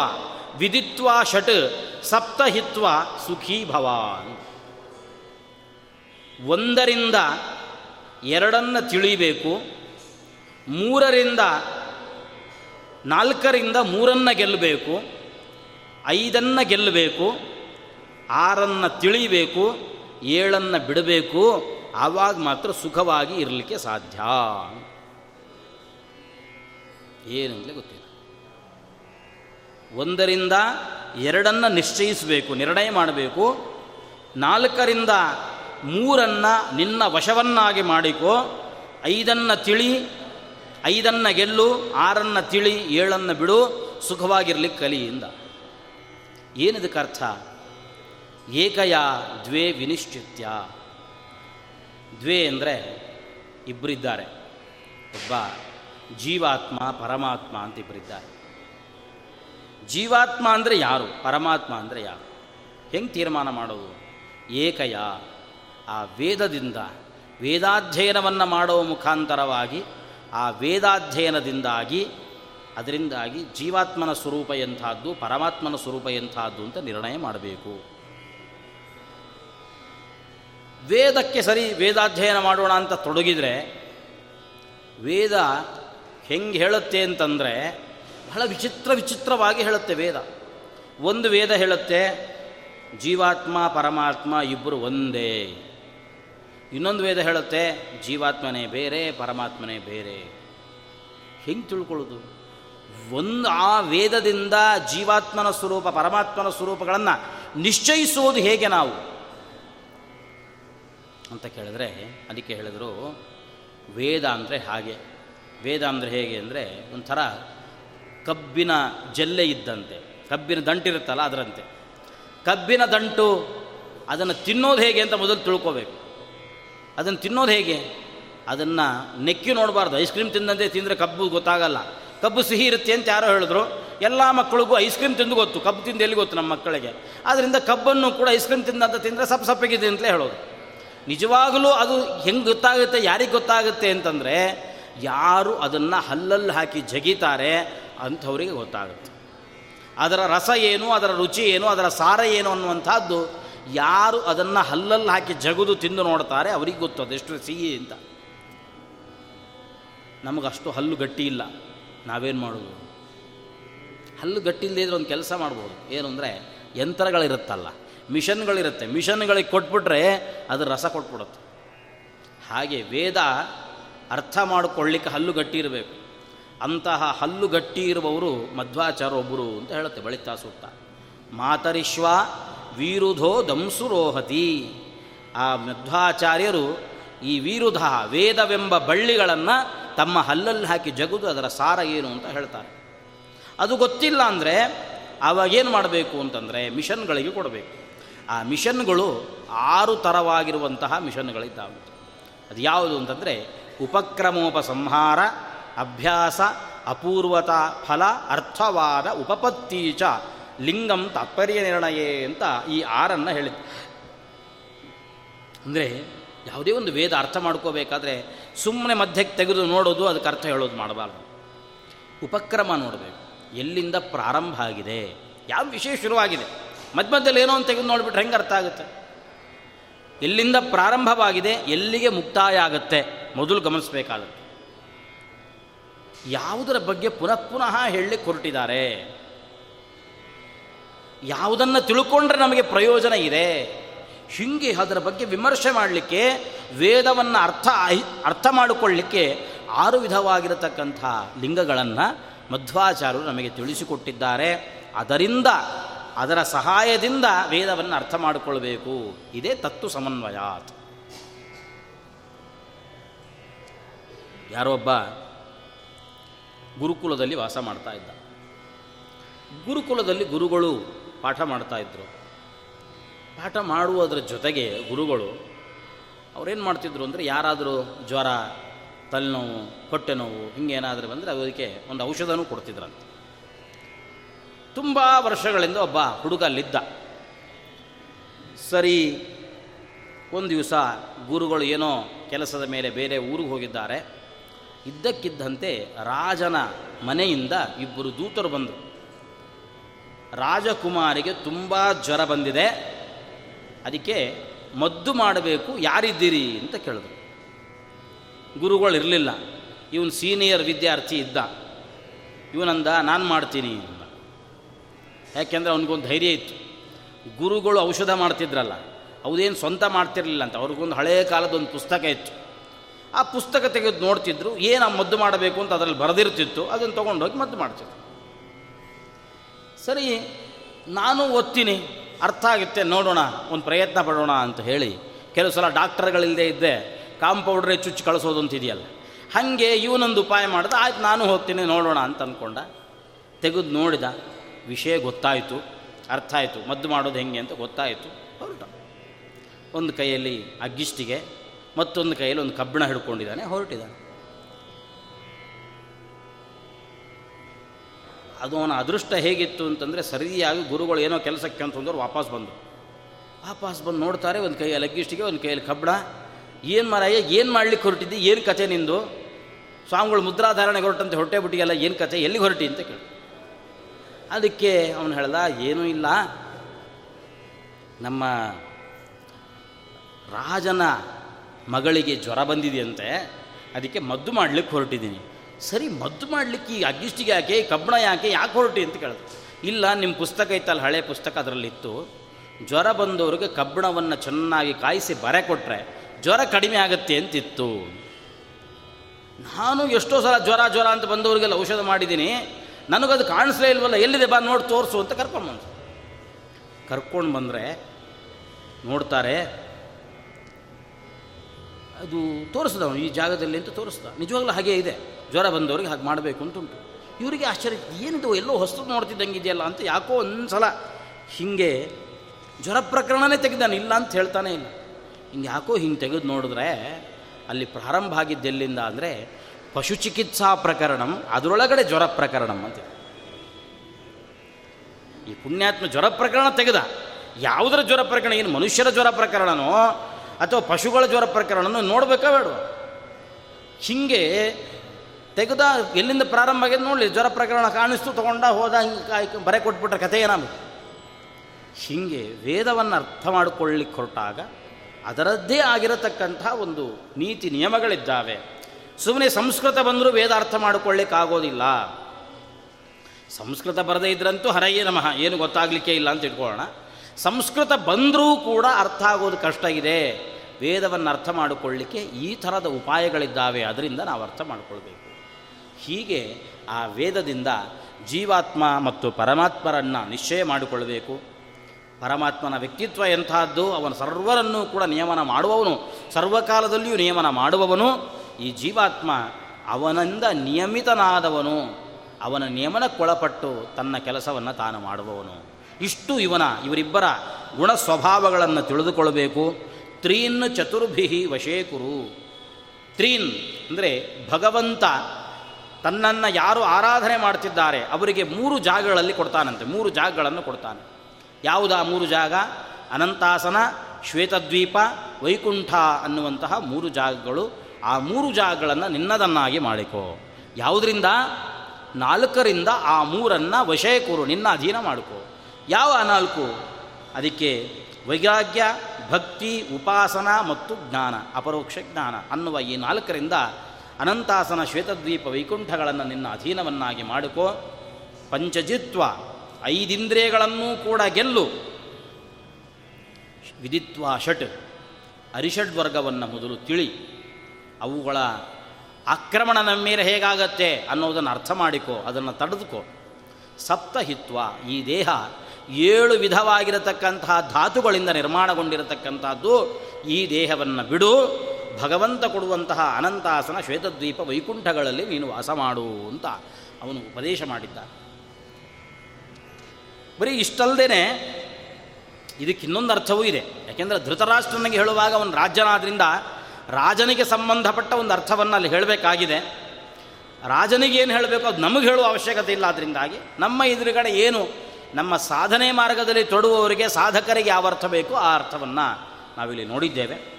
ವಿದಿತ್ವ ಷಟ್ ಸಪ್ತಹಿತ್ವ ಸುಖೀ ಭವಾನ್. ಒಂದರಿಂದ ಎರಡನ್ನು ತಿಳಿಬೇಕು, ಮೂರರಿಂದ ನಾಲ್ಕರಿಂದ ಮೂರನ್ನು ಗೆಲ್ಲಬೇಕು, ಐದನ್ನು ಗೆಲ್ಲಬೇಕು, ಆರನ್ನು ತಿಳಿಬೇಕು, ಏಳನ್ನು ಬಿಡಬೇಕು, ಆವಾಗ ಮಾತ್ರ ಸುಖವಾಗಿ ಇರಲಿಕ್ಕೆ ಸಾಧ್ಯ. ಏನಂತಲೇ ಗೊತ್ತಿಲ್ಲ. ಒಂದರಿಂದ ಎರಡನ್ನು ನಿಶ್ಚಯಿಸಬೇಕು, ನಿರ್ಣಯ ಮಾಡಬೇಕು. ನಾಲ್ಕರಿಂದ ಮೂರನ್ನು ನಿನ್ನ ವಶವನ್ನಾಗಿ ಮಾಡಿಕೋ. ಐದನ್ನು ತಿಳಿ, ಐದನ್ನು ಗೆಲ್ಲು, ಆರನ್ನು ತಿಳಿ, ಏಳನ್ನು ಬಿಡು ಸುಖವಾಗಿರಲಿಕ್ಕೆ ಕಲಿಯಿಂದ. ಏನಿದಕ್ಕೆ ಅರ್ಥ? ಏಕಯ ದ್ವೇ ವಿನಿಶ್ಚಿತ್ಯ. ದ್ವೇ ಅಂದರೆ ಇಬ್ಬರಿದ್ದಾರೆ ಒಬ್ಬ ಜೀವಾತ್ಮ, ಪರಮಾತ್ಮ ಅಂತ ಇಬ್ಬರಿದ್ದಾರೆ ಜೀವಾತ್ಮ ಅಂದರೆ ಯಾರು? ಪರಮಾತ್ಮ ಅಂದರೆ ಯಾರು? ಹೆಂಗೆ ತೀರ್ಮಾನ ಮಾಡೋದು? ಏಕಯ. ಆ ವೇದದಿಂದ, ವೇದಾಧ್ಯಯನವನ್ನು ಮಾಡುವ ಮುಖಾಂತರವಾಗಿ ಆ ವೇದಾಧ್ಯಯನದಿಂದಾಗಿ, ಅದರಿಂದಾಗಿ ಜೀವಾತ್ಮನ ಸ್ವರೂಪ ಎಂಥದ್ದು, ಪರಮಾತ್ಮನ ಸ್ವರೂಪ ಎಂಥದ್ದು ಅಂತ ನಿರ್ಣಯ ಮಾಡಬೇಕು. ವೇದಕ್ಕೆ ಸರಿ ವೇದಾಧ್ಯಯನ ಮಾಡೋಣ ಅಂತ ತೊಡಗಿದರೆ, ವೇದ ಹೆಂಗೆ ಹೇಳುತ್ತೆ ಅಂತಂದರೆ ಬಹಳ ವಿಚಿತ್ರ ವಿಚಿತ್ರವಾಗಿ ಹೇಳುತ್ತೆ ವೇದ. ಒಂದು ವೇದ ಹೇಳುತ್ತೆ, ಜೀವಾತ್ಮ, ಪರಮಾತ್ಮ ಇಬ್ಬರು ಒಂದೇ ಇನ್ನೊಂದು ವೇದ ಹೇಳುತ್ತೆ, ಜೀವಾತ್ಮನೇ ಬೇರೆ, ಪರಮಾತ್ಮನೇ ಬೇರೆ ಹೆಂಗೆ ತಿಳ್ಕೊಳ್ಳೋದು? ಒಂದು ಆ ವೇದದಿಂದ ಜೀವಾತ್ಮನ ಸ್ವರೂಪ, ಪರಮಾತ್ಮನ ಸ್ವರೂಪಗಳನ್ನು ನಿಶ್ಚಯಿಸುವುದು ಹೇಗೆ ನಾವು? ಅಂತ ಕೇಳಿದ್ರೆ, ಅದಕ್ಕೆ ಹೇಳಿದರು, ವೇದ ಅಂದರೆ ಹಾಗೆ ವೇದ ಅಂದರೆ ಹೇಗೆ ಅಂದರೆ, ಒಂಥರ ಕಬ್ಬಿನ ಜಲ್ಲೆ ಇದ್ದಂತೆ. ಕಬ್ಬಿನ ದಂಟಿರುತ್ತಲ್ಲ ಅದರಂತೆ. ಕಬ್ಬಿನ ದಂಟು ಅದನ್ನು ತಿನ್ನೋದು ಹೇಗೆ ಅಂತ ಮೊದಲು ತಿಳ್ಕೋಬೇಕು. ಅದನ್ನು ತಿನ್ನೋದು ಹೇಗೆ? ಅದನ್ನು ನೆಕ್ಕಿ ನೋಡಬಾರ್ದು. ಐಸ್ ಕ್ರೀಮ್ ತಿಂದಂತೆ ತಿಂದರೆ ಕಬ್ಬು ಗೊತ್ತಾಗಲ್ಲ. ಕಬ್ಬು ಸಿಹಿ ಇರುತ್ತೆ ಅಂತ ಯಾರೋ ಹೇಳಿದ್ರು. ಎಲ್ಲ ಮಕ್ಕಳಿಗೂ ಐಸ್ ಕ್ರೀಮ್ ತಿಂದು ಗೊತ್ತು. ಕಬ್ಬು ತಿಂದು ಎಲ್ಲಿ ಗೊತ್ತು ನಮ್ಮ ಮಕ್ಕಳಿಗೆ? ಆದ್ದರಿಂದ ಕಬ್ಬನ್ನು ಕೂಡ ಐಸ್ ಕ್ರೀಮ್ ತಿಂದಂತ ತಿಂದರೆ ಸಪ್ ಸಪ್ಪಗಿದೆ ಅಂತಲೇ ಹೇಳೋದು. ನಿಜವಾಗಲೂ ಅದು ಹೆಂಗೆ ಗೊತ್ತಾಗುತ್ತೆ, ಯಾರಿಗೆ ಗೊತ್ತಾಗುತ್ತೆ ಅಂತಂದರೆ, ಯಾರು ಅದನ್ನು ಹಲ್ಲಲ್ಲಿ ಹಾಕಿ ಜಗಿತಾರೆ ಅಂಥವರಿಗೆ ಗೊತ್ತಾಗುತ್ತೆ. ಅದರ ರಸ ಏನು, ಅದರ ರುಚಿ ಏನು, ಅದರ ಸಾರ ಏನು ಅನ್ನುವಂಥದ್ದು ಯಾರು ಅದನ್ನು ಹಲ್ಲಲ್ಲಿ ಹಾಕಿ ಜಗದು ತಿಂದು ನೋಡ್ತಾರೆ ಅವರಿಗೆ ಗೊತ್ತು ಅದೆಷ್ಟು ಸಿಹಿ ಅಂತ. ನಮಗಷ್ಟು ಹಲ್ಲು ಗಟ್ಟಿ ಇಲ್ಲ, ನಾವೇನು ಮಾಡೋದು? ಹಲ್ಲು ಗಟ್ಟಿ ಇಲ್ಲದೇ ಇದ್ರೆ ಒಂದು ಕೆಲಸ ಮಾಡ್ಬೋದು. ಏನು ಅಂದರೆ ಯಂತ್ರಗಳಿರುತ್ತಲ್ಲ, ಮಿಷನ್ಗಳಿರುತ್ತೆ. ಮಿಷನ್ಗಳಿಗೆ ಕೊಟ್ಬಿಟ್ರೆ ಅದು ರಸ ಕೊಟ್ಬಿಡುತ್ತೆ. ಹಾಗೆ ವೇದ ಅರ್ಥ ಮಾಡಿಕೊಳ್ಳಿಕ್ಕೆ ಹಲ್ಲು ಗಟ್ಟಿ ಇರಬೇಕು. ಅಂತಹ ಹಲ್ಲು ಗಟ್ಟಿ ಇರುವವರು ಮಧ್ವಾಚಾರ ಒಬ್ಬರು ಅಂತ ಹೇಳುತ್ತೆ ಬಳಿತಾ ಸೂಕ್ತ. ಮಾತರಿಶ್ವ ವೀರುಧೋ ದಂಸುರೋಹತಿ ಆ ಮಧ್ವಾಚಾರ್ಯರು ಈ ವೀರುಧ ವೇದವೆಂಬ ಬಳ್ಳಿಗಳನ್ನು ತಮ್ಮ ಹಲ್ಲಲ್ಲಿ ಹಾಕಿ ಜಗುದು ಅದರ ಸಾರ ಏನು ಅಂತ ಹೇಳ್ತಾರೆ. ಅದು ಗೊತ್ತಿಲ್ಲ ಅಂದರೆ ಅವಾಗೇನು ಮಾಡಬೇಕು ಅಂತಂದರೆ ಮಿಷನ್ಗಳಿಗೆ ಕೊಡಬೇಕು. ಆ ಮಿಷನ್ಗಳು ಆರು ಥರವಾಗಿರುವಂತಹ ಮಿಷನ್ಗಳಿದ್ದಾವೆ. ಅದು ಯಾವುದು ಅಂತಂದರೆ ಉಪಕ್ರಮೋಪಸಂಹಾರ ಅಭ್ಯಾಸ, ಅಪೂರ್ವತ, ಫಲ, ಅರ್ಥವಾದ ಉಪಪತ್ತೀಚ ಲಿಂಗಂ ತಾತ್ಪರ್ಯ ನಿರ್ಣಯೇ ಅಂತ ಈ ಆರನ್ನು ಹೇಳಿದ್ ಅಂದರೆ ಯಾವುದೇ ಒಂದು ವೇದ ಅರ್ಥ ಮಾಡ್ಕೋಬೇಕಾದ್ರೆ ಸುಮ್ಮನೆ ಮಧ್ಯಕ್ಕೆ ತೆಗೆದು ನೋಡೋದು ಅದಕ್ಕೆ ಅರ್ಥ ಹೇಳೋದು ಮಾಡಬಾರ್ದು. ಉಪಕ್ರಮ ನೋಡಬೇಕು. ಎಲ್ಲಿಂದ ಪ್ರಾರಂಭ ಆಗಿದೆ? ಯಾವ ವಿಷಯ ಶುರುವಾಗಿದೆ? ಮಧ್ಯ ಮಧ್ಯದಲ್ಲಿ ಏನೋ ಅಂತ ತೆಗೆದು ನೋಡಿಬಿಟ್ರೆ ಹೆಂಗೆ ಅರ್ಥ ಆಗುತ್ತೆ? ಎಲ್ಲಿಂದ ಪ್ರಾರಂಭವಾಗಿದೆ? ಎಲ್ಲಿಗೆ ಮುಕ್ತಾಯ ಆಗುತ್ತೆ? ಮೊದಲು ಗಮನಿಸಬೇಕಾಗುತ್ತೆ. ಯಾವುದರ ಬಗ್ಗೆ ಪುನಃ ಪುನಃ ಹೇಳಿ ಹೊರಟಿದ್ದಾರೆ ಯಾವುದನ್ನು ತಿಳ್ಕೊಂಡ್ರೆ ನಮಗೆ ಪ್ರಯೋಜನ ಇದೆ? ಹಿಂಗೆ ಅದರ ಬಗ್ಗೆ ವಿಮರ್ಶೆ ಮಾಡಲಿಕ್ಕೆ, ವೇದವನ್ನು ಅರ್ಥ ಅರ್ಥ ಮಾಡಿಕೊಳ್ಳಿಕ್ಕೆ ಆರು ವಿಧವಾಗಿರತಕ್ಕಂಥ ಲಿಂಗಗಳನ್ನು ಮಧ್ವಾಚಾರ್ಯರು ನಮಗೆ ತಿಳಿಸಿಕೊಟ್ಟಿದ್ದಾರೆ. ಅದರಿಂದ, ಅದರ ಸಹಾಯದಿಂದ ವೇದವನ್ನು ಅರ್ಥ ಮಾಡಿಕೊಳ್ಬೇಕು. ಇದೇ ತತ್ತು ಸಮನ್ವಯಾತ್. ಯಾರೊಬ್ಬ ಗುರುಕುಲದಲ್ಲಿ ವಾಸ ಮಾಡ್ತಾ ಇದ್ದ. ಗುರುಕುಲದಲ್ಲಿ ಗುರುಗಳು ಪಾಠ ಮಾಡ್ತಾ ಇದ್ದರು ಪಾಠ ಮಾಡುವುದರ ಜೊತೆಗೆ ಗುರುಗಳು ಅವ್ರೇನು ಮಾಡ್ತಿದ್ರು ಅಂದರೆ ಯಾರಾದರೂ ಜ್ವರ, ತಲೆನೋವು ಹೊಟ್ಟೆ ನೋವು ಹಿಂಗೇನಾದರೂ ಬಂದರೆ ಅದಕ್ಕೆ ಒಂದು ಔಷಧನೂ ಕೊಡ್ತಿದ್ರಂತೆ. ತುಂಬ ವರ್ಷಗಳಿಂದ ಒಬ್ಬ ಹುಡುಗ ಅಲ್ಲಿದ್ದ. ಸರಿ, ಒಂದು ದಿವಸ ಗುರುಗಳು ಏನೋ ಕೆಲಸದ ಮೇಲೆ ಬೇರೆ ಊರಿಗೆ ಹೋಗಿದ್ದಾರೆ. ಇದ್ದಕ್ಕಿದ್ದಂತೆ ರಾಜನ ಮನೆಯಿಂದ ಇಬ್ಬರು ದೂತರು ಬಂದರು. ರಾಜಕುಮಾರಿಗೆ ತುಂಬ ಜ್ವರ ಬಂದಿದೆ. ಅದಕ್ಕೆ ಮದ್ದು ಮಾಡಬೇಕು, ಯಾರಿದ್ದೀರಿ ಅಂತ ಕೇಳಿದ್ರು. ಗುರುಗಳು ಇರಲಿಲ್ಲ. ಇವನು ಸೀನಿಯರ್ ವಿದ್ಯಾರ್ಥಿ ಇದ್ದ. ಇವನಂದ, ನಾನು ಮಾಡ್ತೀನಿ ಅಂದ. ಯಾಕೆಂದರೆ ಅವನಿಗೊಂದು ಧೈರ್ಯ ಇತ್ತು. ಗುರುಗಳು ಔಷಧ ಮಾಡ್ತಿದ್ರಲ್ಲ ಅವುದೇನು ಸ್ವಂತ ಮಾಡ್ತಿರಲಿಲ್ಲ ಅಂತ. ಅವ್ರಿಗೊಂದು ಹಳೆಯ ಕಾಲದ ಒಂದು ಪುಸ್ತಕ ಇತ್ತು. ಆ ಪುಸ್ತಕ ತೆಗೆದು ನೋಡ್ತಿದ್ರು, ಏನು ಆ ಮದ್ದು ಮಾಡಬೇಕು ಅಂತ ಅದರಲ್ಲಿ ಬರೆದಿರ್ತಿತ್ತು, ಅದನ್ನು ತೊಗೊಂಡೋಗಿ ಮದ್ದು ಮಾಡ್ತಿದ್ರು. ಸರಿ, ನಾನು ಓದ್ತೀನಿ ಅರ್ಥ ಆಗುತ್ತೆ, ನೋಡೋಣ, ಒಂದು ಪ್ರಯತ್ನ ಪಡೋಣ ಅಂತ ಹೇಳಿ, ಕೆಲವು ಸಲ ಡಾಕ್ಟರ್ಗಳಿಲ್ಲದೆ ಇದ್ದೆ ಕಾಂಪೌಡ್ರೇ ಚುಚ್ಚಿ ಕಳಿಸೋದು ಅಂತಿದೆಯಲ್ಲ ಹಾಗೆ ಇವನೊಂದು ಉಪಾಯ ಮಾಡಿದ, ಆಯ್ತು ನಾನು ಹೋಗ್ತೀನಿ, ನೋಡೋಣ ಅಂತ ಅಂದ್ಕೊಂಡ ತೆಗೆದು ನೋಡಿದ, ವಿಷಯ ಗೊತ್ತಾಯಿತು, ಅರ್ಥ ಆಯಿತು, ಮದ್ದು ಮಾಡೋದು ಹೆಂಗೆ ಅಂತ ಗೊತ್ತಾಯಿತು, ಹೊರಟ. ಒಂದು ಕೈಯಲ್ಲಿ ಅಗ್ಗಿಷ್ಟಿಗೆ ಮತ್ತೊಂದು ಕೈಯಲ್ಲಿ ಒಂದು ಕಬ್ಬಿಣ ಹಿಡ್ಕೊಂಡಿದ್ದಾನೆ, ಹೊರಟಿದ್ದಾನೆ. ಅದು ಅವನ ಅದೃಷ್ಟ ಹೇಗಿತ್ತು ಅಂತಂದರೆ ಸರಿಯಾಗಿ ಗುರುಗಳು ಏನೋ ಕೆಲಸಕ್ಕೆ ಅಂತಂದವ್ರು ವಾಪಸ್ ಬಂದರು. ವಾಪಸ್ ಬಂದು ನೋಡ್ತಾರೆ, ಒಂದು ಕೈಯಲ್ಲಿ ಅಗ್ಗಿಷ್ಟಿಗೆ ಒಂದು ಕೈಯಲ್ಲಿ ಕಬ್ಬಣ. ಏನು ಮಾರಾಯ, ಏನು ಮಾಡ್ಲಿಕ್ಕೆ ಹೊರಟಿದ್ದಿ? ಏನು ಕತೆ ನಿಂದು? ಸ್ವಾಮಿಗಳು ಮುದ್ರಾಧಾರಣೆಗೆ ಹೊರಟಂತೆ, ಹೊಟ್ಟೆ ಬಿಟ್ಟಿಗೆಲ್ಲ ಏನು ಕತೆ, ಎಲ್ಲಿಗೆ ಹೊರಟಿ ಅಂತ ಕೇಳಿ ಅದಕ್ಕೆ ಅವನು ಹೇಳ್ದ, ಏನೂ ಇಲ್ಲ. ನಮ್ಮ ರಾಜನ ಮಗಳಿಗೆ ಜ್ವರ ಬಂದಿದೆಯಂತೆ, ಅದಕ್ಕೆ ಮದ್ದು ಮಾಡಲಿಕ್ಕೆ ಹೊರಟಿದ್ದೀನಿ. ಸರಿ, ಮದ್ದು ಮಾಡಲಿಕ್ಕೆ ಈ ಅಗ್ಗಿಷ್ಟಿಗೆ ಯಾಕೆ ಕಬ್ಬಣ ಯಾಕೆ ಯಾಕೆ ಹೊರಟಿ ಅಂತ ಕೇಳಿದ್ರು. ಇಲ್ಲ ನಿಮ್ಮ ಪುಸ್ತಕ ಇತ್ತಲ್ಲ ಹಳೆ ಪುಸ್ತಕ ಅದರಲ್ಲಿತ್ತು. ಜ್ವರ ಬಂದವರಿಗೆ ಕಬ್ಬಣವನ್ನು ಚೆನ್ನಾಗಿ ಕಾಯಿಸಿ ಬರೆ ಕೊಟ್ಟರೆ ಜ್ವರ ಕಡಿಮೆ ಆಗುತ್ತೆ ಅಂತಿತ್ತು. ನಾನು ಎಷ್ಟೋ ಸಲ ಜ್ವರ ಜ್ವರ ಅಂತ ಬಂದವರಿಗೆಲ್ಲ ಔಷಧ ಮಾಡಿದ್ದೀನಿ. ನನಗದು ಕಾಣಿಸ್ಲೇ ಇಲ್ವಲ್ಲ, ಎಲ್ಲಿದೆ ಬಾ ನೋಡಿ, ತೋರಿಸು ಅಂತ ಕರ್ಕೊಂಡು ಬಂದು ಕರ್ಕೊಂಡು ಬಂದರೆ ನೋಡ್ತಾರೆ ಅದು ತೋರಿಸ್ದ ಅವನು ಈ ಜಾಗದಲ್ಲಿ ಅಂತ ತೋರಿಸ್ದ. ನಿಜವಾಗ್ಲೂ ಹಾಗೆ ಇದೆ. ಜ್ವರ ಬಂದವ್ರಿಗೆ ಹಾಗೆ ಮಾಡಬೇಕು ಅಂತ ಉಂಟು ಇವರಿಗೆ ಆಶ್ಚರ್ಯ, ಏನಿದು ಎಲ್ಲೋ ಹೊಸದು ನೋಡ್ತಿದ್ದಂಗೆ ಇದೆಯಲ್ಲ ಅಂತ ಯಾಕೋ ಒಂದು ಸಲ ಹೀಗೆ ಜ್ವರ ಪ್ರಕರಣನೇ ತೆಗೆದಾನೆ, ಇಲ್ಲ ಅಂತ ಹೇಳ್ತಾನೆ ಇಲ್ಲ. ಹಿಂಗೆ ಯಾಕೋ ಹಿಂಗೆ ತೆಗೆದು ನೋಡಿದ್ರೆ ಅಲ್ಲಿ ಪ್ರಾರಂಭ ಆಗಿದ್ದೆಲ್ಲಿಂದ ಅಂದರೆ ಪಶು ಚಿಕಿತ್ಸಾ ಪ್ರಕರಣಂ, ಅದರೊಳಗಡೆ ಜ್ವರ ಪ್ರಕರಣಂ ಅಂತ. ಈ ಪುಣ್ಯಾತ್ಮ ಜ್ವರ ಪ್ರಕರಣ ತೆಗೆದ. ಯಾವುದರ ಜ್ವರ ಪ್ರಕರಣ, ಏನು ಮನುಷ್ಯರ ಜ್ವರ ಪ್ರಕರಣನೋ ಅಥವಾ ಪಶುಗಳ ಜ್ವರ ಪ್ರಕರಣವನ್ನು ನೋಡಬೇಕಾ ಬೇಡ ಹಿಂಗೆ ತೆಗೆದ, ಎಲ್ಲಿಂದ ಪ್ರಾರಂಭ ಆಗಿದೆ ನೋಡಲಿ ಜ್ವರ ಪ್ರಕರಣ ಕಾಣಿಸ್ತು, ತೊಗೊಂಡ, ಹೋದ, ಹಿಂಗೆ ಬರೆ ಕೊಟ್ಬಿಟ್ರೆ ಕಥೆ ಏನಾಮ ಹೀಗೆ ವೇದವನ್ನು ಅರ್ಥ ಮಾಡಿಕೊಳ್ಳಿಕ್ಕೆ ಹೊರಟಾಗ ಅದರದ್ದೇ ಆಗಿರತಕ್ಕಂಥ ಒಂದು ನೀತಿ ನಿಯಮಗಳಿದ್ದಾವೆ. ಸುಮ್ಮನೆ ಸಂಸ್ಕೃತ ಬಂದರೂ ವೇದ ಅರ್ಥ ಮಾಡಿಕೊಳ್ಳಿಕ್ಕಾಗೋದಿಲ್ಲ ಸಂಸ್ಕೃತ ಬರದೇ ಇದ್ರಂತೂ ಹರಯೇ ನಮಃ, ಏನು ಗೊತ್ತಾಗಲಿಕ್ಕೆ ಇಲ್ಲ ಅಂತ ಇಟ್ಕೊಳ್ಳೋಣ. ಸಂಸ್ಕೃತ ಬಂದರೂ ಕೂಡ ಅರ್ಥ ಆಗೋದು ಕಷ್ಟ ಇದೆ. ವೇದವನ್ನು ಅರ್ಥ ಮಾಡಿಕೊಳ್ಳಿಕ್ಕೆ ಈ ಥರದ ಉಪಾಯಗಳಿದ್ದಾವೆ. ಅದರಿಂದ ನಾವು ಅರ್ಥ ಮಾಡಿಕೊಳ್ಬೇಕು. ಹೀಗೆ ಆ ವೇದದಿಂದ ಜೀವಾತ್ಮ ಮತ್ತು ಪರಮಾತ್ಮರನ್ನು ನಿಶ್ಚಯ ಮಾಡಿಕೊಳ್ಬೇಕು. ಪರಮಾತ್ಮನ ವ್ಯಕ್ತಿತ್ವ ಎಂಥದ್ದು, ಅವನು ಸರ್ವರನ್ನು ಕೂಡ ನಿಯಮನ ಮಾಡುವವನು, ಸರ್ವಕಾಲದಲ್ಲಿಯೂ ನಿಯಮನ ಮಾಡುವವನು, ಈ ಜೀವಾತ್ಮ ಅವನಿಂದ ನಿಯಮಿತನಾದವನು, ಅವನ ನಿಯಮನಕ್ಕೊಳಪಟ್ಟು ತನ್ನ ಕೆಲಸವನ್ನು ತಾನು ಮಾಡುವವನು. ಇಷ್ಟು ಇವನ ಇವರಿಬ್ಬರ ಗುಣ ಸ್ವಭಾವಗಳನ್ನು ತಿಳಿದುಕೊಳ್ಳಬೇಕು. ತ್ರೀನ್ ಚತುರ್ಭಿಹಿ ವಶೇಕುರು ತ್ರೀನ್ ಅಂದರೆ ಭಗವಂತ ತನ್ನನ್ನು ಯಾರು ಆರಾಧನೆ ಮಾಡ್ತಿದ್ದಾರೆ ಅವರಿಗೆ ಮೂರು ಜಾಗಗಳಲ್ಲಿ ಕೊಡ್ತಾನಂತೆ, ಮೂರು ಜಾಗಗಳನ್ನು ಕೊಡ್ತಾನೆ. ಯಾವುದಾ ಮೂರು ಜಾಗ? ಅನಂತಾಸನ, ಶ್ವೇತದ್ವೀಪ, ವೈಕುಂಠ ಅನ್ನುವಂತಹ ಮೂರು ಜಾಗಗಳು. ಆ ಮೂರು ಜಾಗಗಳನ್ನು ನಿನ್ನದನ್ನಾಗಿ ಮಾಡಿಕೋ. ಯಾವುದರಿಂದ? ನಾಲ್ಕರಿಂದ ಆ ಮೂರನ್ನು ವಶೇಕುರು ನಿನ್ನ ಅಧೀನ ಮಾಡಿಕೋ. ಯಾವ ನಾಲ್ಕು? ಅದಕ್ಕೆ ವೈರಾಗ್ಯ, ಭಕ್ತಿ, ಉಪಾಸನ ಮತ್ತು ಜ್ಞಾನ, ಅಪರೋಕ್ಷ ಜ್ಞಾನ ಅನ್ನುವ ಈ ನಾಲ್ಕರಿಂದ ಅನಂತಾಸನ ಶ್ವೇತದ್ವೀಪ ವೈಕುಂಠಗಳನ್ನು ನಿನ್ನ ಅಧೀನವನ್ನಾಗಿ ಮಾಡಿಕೊ. ಪಂಚಜಿತ್ವ, ಐದಿಂದ್ರಿಯಗಳನ್ನೂ ಕೂಡ ಗೆಲ್ಲು. ವಿದಿತ್ವ ಷಟ್, ಅರಿಷಡ್ ವರ್ಗವನ್ನು ಮೊದಲು ತಿಳಿ. ಅವುಗಳ ಆಕ್ರಮಣ ನಮ್ಮ ಮೇಲೆ ಹೇಗಾಗತ್ತೆ ಅನ್ನೋದನ್ನು ಅರ್ಥ ಮಾಡಿಕೊ, ಅದನ್ನು ತಡೆದುಕೋ. ಸಪ್ತಹಿತ್ವ, ಈ ದೇಹ ಏಳು ವಿಧವಾಗಿರತಕ್ಕಂತಹ ಧಾತುಗಳಿಂದ ನಿರ್ಮಾಣಗೊಂಡಿರತಕ್ಕಂಥದ್ದು ಈ ದೇಹವನ್ನು ಬಿಡು. ಭಗವಂತ ಕೊಡುವಂತಹ ಅನಂತಾಸನ ಶ್ವೇತದ್ವೀಪ ವೈಕುಂಠಗಳಲ್ಲಿ ನೀನು ವಾಸ ಮಾಡು ಅಂತ ಅವನು ಉಪದೇಶ ಮಾಡಿದ್ದ ಬರೀ ಇಷ್ಟಲ್ಲದೇ ಇದಕ್ಕೆ ಇನ್ನೊಂದು ಅರ್ಥವೂ ಇದೆ. ಯಾಕೆಂದರೆ ಧೃತರಾಷ್ಟ್ರನಿಗೆ ಹೇಳುವಾಗ ಅವನು ರಾಜ್ಯನಾದ್ರಿಂದ ರಾಜನಿಗೆ ಸಂಬಂಧಪಟ್ಟ ಒಂದು ಅರ್ಥವನ್ನು ಅಲ್ಲಿ ಹೇಳಬೇಕಾಗಿದೆ. ರಾಜನಿಗೆ ಏನು ಹೇಳಬೇಕು ಅದು ನಮಗೆ ಹೇಳುವ ಅವಶ್ಯಕತೆ ಇಲ್ಲ ಅದರಿಂದಾಗಿ ನಮ್ಮ ಎದುರುಗಡೆ ಏನು ನಮ್ಮ ಸಾಧನೆ ಮಾರ್ಗದಲ್ಲಿ ತೊಡುವವರಿಗೆ ಸಾಧಕರಿಗೆ ಯಾವ ಅರ್ಥ ಬೇಕೋ ಆ ಅರ್ಥವನ್ನು ನಾವಿಲ್ಲಿ ನೋಡಿದ್ದೇವೆ.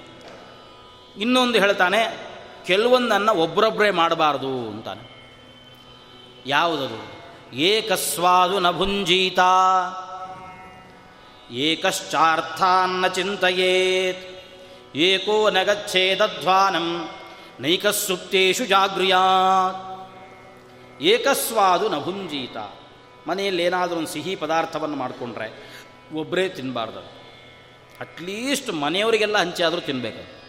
ಇನ್ನೊಂದು ಹೇಳ್ತಾನೆ, ಕೆಲವೊಂದನ್ನು ಒಬ್ಬರೊಬ್ಬರೇ ಮಾಡಬಾರ್ದು ಅಂತಾನೆ. ಯಾವುದದು? ಏಕಸ್ವಾದು ನ ಭುಂಜೀತ, ಏಕಶ್ಚಾರ್ಥಾನ್ನ ಚಿಂತೆಯೇತ್, ಏಕೋ ನಗಚ್ಛೇದಧ್ವಾನಂ ನೈಕಸ್ಸುಪ್ತೇಶು ಜಾಗೃಯಾತ್ ಏಕಸ್ವಾದು ನ ಮನೆಯಲ್ಲಿ ಏನಾದರೂ ಒಂದು ಸಿಹಿ ಪದಾರ್ಥವನ್ನು ಮಾಡಿಕೊಂಡ್ರೆ ಒಬ್ಬರೇ ತಿನ್ನಬಾರ್ದು ಅಟ್ಲೀಸ್ಟ್ ಮನೆಯವರಿಗೆಲ್ಲ ಹಂಚಿ ಆದರೂ ತಿನ್ನಬೇಕು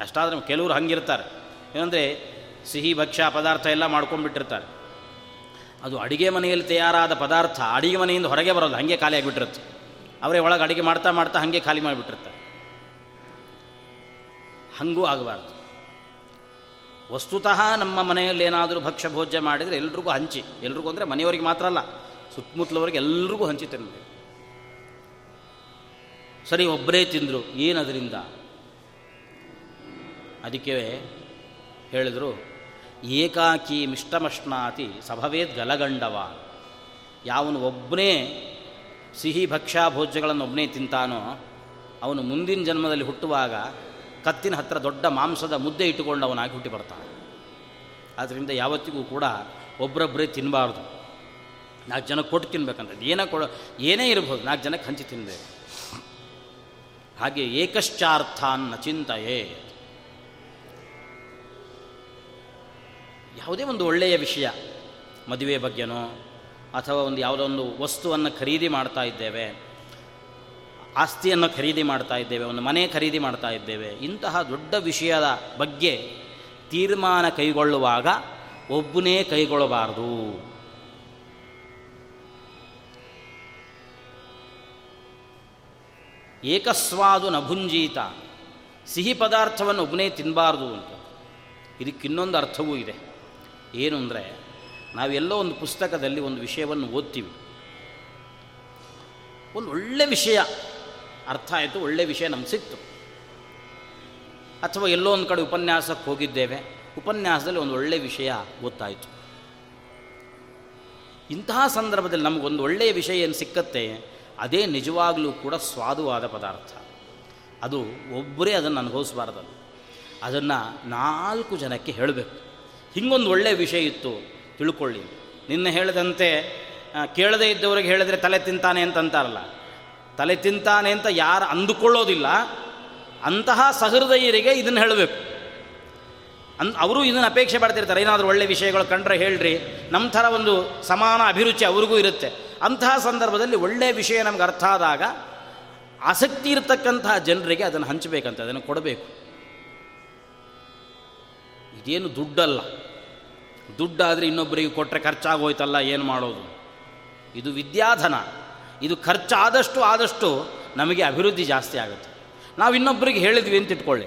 ಅಷ್ಟಾದ್ರೆ ಕೆಲವರು ಹಂಗಿರ್ತಾರೆ. ಏನಂದರೆ ಸಿಹಿ, ಭಕ್ಷ್ಯ, ಪದಾರ್ಥ ಎಲ್ಲ ಮಾಡ್ಕೊಂಡ್ಬಿಟ್ಟಿರ್ತಾರೆ. ಅದು ಅಡುಗೆ ಮನೆಯಲ್ಲಿ ತಯಾರಾದ ಪದಾರ್ಥ ಅಡಿಗೆ ಮನೆಯಿಂದ ಹೊರಗೆ ಬರೋದು ಹಾಗೆ ಖಾಲಿ ಆಗಿಬಿಟ್ಟಿರುತ್ತೆ. ಅವರೇ ಒಳಗೆ ಅಡುಗೆ ಮಾಡ್ತಾ ಮಾಡ್ತಾ ಹಾಗೆ ಖಾಲಿ ಮಾಡಿಬಿಟ್ಟಿರ್ತಾರೆ. ಹಂಗೂ ಆಗಬಾರ್ದು. ವಸ್ತುತಃ ನಮ್ಮ ಮನೆಯಲ್ಲಿ ಏನಾದರೂ ಭಕ್ಷ್ಯ ಭೋಜ್ಯ ಮಾಡಿದರೆ ಎಲ್ರಿಗೂ ಹಂಚಿ. ಎಲ್ರಿಗೂ ಅಂದರೆ ಮನೆಯವರಿಗೆ ಮಾತ್ರ ಅಲ್ಲ, ಸುತ್ತಮುತ್ತಲವರಿಗೆ ಎಲ್ರಿಗೂ ಹಂಚಿ ತಿನ್ನಬೇಕು ಸರಿ ಒಬ್ಬರೇ ತಿಂದರು, ಏನದರಿಂದ? ಅದಕ್ಕೆ ಹೇಳಿದ್ರು, ಏಕಾಕಿ ಮಿಷ್ಟಮಷ್ಣಾತಿ ಸಭವೇದ್ ಗಲಗಂಡವ ಯಾವನು ಒಬ್ಬನೇ ಸಿಹಿ ಭಕ್ಷ್ಯ ಭೋಜ್ಯಗಳನ್ನು ಒಬ್ಬನೇ ತಿಂತಾನೋ, ಅವನು ಮುಂದಿನ ಜನ್ಮದಲ್ಲಿ ಹುಟ್ಟುವಾಗ ಕತ್ತಿನ ಹತ್ತಿರ ದೊಡ್ಡ ಮಾಂಸದ ಮುದ್ದೆ ಇಟ್ಟುಕೊಂಡು ಅವನಾಗಿ ಹುಟ್ಟಿ ಬರ್ತಾನೆ. ಆದ್ದರಿಂದ ಯಾವತ್ತಿಗೂ ಕೂಡ ಒಬ್ಬರೊಬ್ಬರೇ ತಿನ್ನಬಾರ್ದು ನಾಲ್ಕು ಜನಕ್ಕೆ ಕೊಟ್ಟು ತಿನ್ಬೇಕಂದ್ರೆ ಏನೇ ಕೊಡ, ಏನೇ ಇರ್ಬೋದು ನಾಲ್ಕು ಜನಕ್ಕೆ ಹಂಚಿ ತಿನ್ನಬೇಕು ಹಾಗೆ ಏಕಶ್ಚಾರ್ಥಾನ್ನ ಚಿಂತೆಯೇ. ಯಾವುದೇ ಒಂದು ಒಳ್ಳೆಯ ವಿಷಯ ಮದುವೆ ಬಗ್ಗೆನೋ ಅಥವಾ ಒಂದು ಯಾವುದೋ ಒಂದು ವಸ್ತುವನ್ನು ಖರೀದಿ ಮಾಡ್ತಾ ಇದ್ದೇವೆ ಆಸ್ತಿಯನ್ನು ಖರೀದಿ ಮಾಡ್ತಾ ಇದ್ದೇವೆ, ಒಂದು ಮನೆ ಖರೀದಿ ಮಾಡ್ತಾ ಇದ್ದೇವೆ. ಇಂತಹ ದೊಡ್ಡ ವಿಷಯದ ಬಗ್ಗೆ ತೀರ್ಮಾನ ಕೈಗೊಳ್ಳುವಾಗ ಒಬ್ಬನೇ ಕೈಗೊಳ್ಳಬಾರದು. ಏಕಸ್ವಾದು ನಭುಂಜೀತ, ಸಿಹಿ ಪದಾರ್ಥವನ್ನು ಒಬ್ಬನೇ ತಿನ್ನಬಾರ್ದು ಅಂತ. ಇದಕ್ಕಿನ್ನೊಂದು ಅರ್ಥವೂ ಇದೆ. ಏನು ಅಂದರೆ ನಾವೆಲ್ಲೋ ಒಂದು ಪುಸ್ತಕದಲ್ಲಿ ಒಂದು ವಿಷಯವನ್ನು ಓದ್ತೀವಿ. ಒಂದು ಒಳ್ಳೆ ವಿಷಯ. ಅರ್ಥ ಆಯಿತು, ಒಳ್ಳೆ ವಿಷಯ ನಮ್ಗೆ ಸಿಕ್ತು. ಅಥವಾ ಎಲ್ಲೋ ಒಂದು ಕಡೆ ಉಪನ್ಯಾಸಕ್ಕೆ ಹೋಗಿದ್ದೇವೆ, ಉಪನ್ಯಾಸದಲ್ಲಿ ಒಂದು ಒಳ್ಳೆಯ ವಿಷಯ ಗೊತ್ತಾಯಿತು. ಇಂತಹ ಸಂದರ್ಭದಲ್ಲಿ ನಮಗೊಂದು ಒಳ್ಳೆಯ ವಿಷಯ ಏನು ಸಿಕ್ಕತ್ತೆ, ಅದೇ ನಿಜವಾಗಲೂ ಕೂಡ ಸ್ವಾದುವಾದ ಪದಾರ್ಥ. ಅದು ಒಬ್ಬರೇ ಅದನ್ನು ಅನುಭವಿಸಬಾರ್ದು ಅದನ್ನು ನಾಲ್ಕು ಜನಕ್ಕೆ ಹೇಳಬೇಕು. ಹಿಂಗೊಂದು ಒಳ್ಳೆಯ ವಿಷಯ ಇತ್ತು, ತಿಳ್ಕೊಳ್ಳಿ. ನಿನ್ನೆ ಹೇಳಿದಂತೆ ಕೇಳದೇ ಇದ್ದವರಿಗೆ ಹೇಳಿದ್ರೆ ತಲೆ ತಿಂತಾನೆ ಅಂತ ಅಂತಾರಲ್ಲ. ತಲೆ ತಿಂತಾನೆ ಅಂತ ಯಾರು ಅಂದುಕೊಳ್ಳೋದಿಲ್ಲ, ಅಂತಹ ಸಹೃದಯರಿಗೆ ಇದನ್ನು ಹೇಳಬೇಕು. ಅನ್, ಅವರು ಇದನ್ನು ಅಪೇಕ್ಷೆ ಪಡ್ತಿರ್ತಾರೆ, ಏನಾದರೂ ಒಳ್ಳೆ ವಿಷಯಗಳು ಕಂಡ್ರೆ ಹೇಳ್ರಿ ನಮ್ಮ ಥರ ಒಂದು ಸಮಾನ ಅಭಿರುಚಿ ಅವ್ರಿಗೂ ಇರುತ್ತೆ. ಅಂತಹ ಸಂದರ್ಭದಲ್ಲಿ ಒಳ್ಳೆಯ ವಿಷಯ ನಮ್ಗೆ ಅರ್ಥ ಆದಾಗ ಆಸಕ್ತಿ ಇರತಕ್ಕಂತಹ ಜನರಿಗೆ ಅದನ್ನು ಹಂಚಬೇಕಂತ, ಅದನ್ನು ಕೊಡಬೇಕು. ಇದೇನು ದುಡ್ಡಲ್ಲ. ದುಡ್ಡಾದರೆ ಇನ್ನೊಬ್ಬರಿಗೆ ಕೊಟ್ಟರೆ ಖರ್ಚಾಗೋಯ್ತಲ್ಲ, ಏನು ಮಾಡೋದು? ಇದು ವಿದ್ಯಾಧನ. ಇದು ಖರ್ಚಾದಷ್ಟು ಆದಷ್ಟು ನಮಗೆ ಅಭಿವೃದ್ಧಿ ಜಾಸ್ತಿ ಆಗುತ್ತೆ. ನಾವು ಇನ್ನೊಬ್ಬರಿಗೆ ಹೇಳಿದ್ವಿ ಅಂತ ಇಟ್ಕೊಳ್ಳಿ.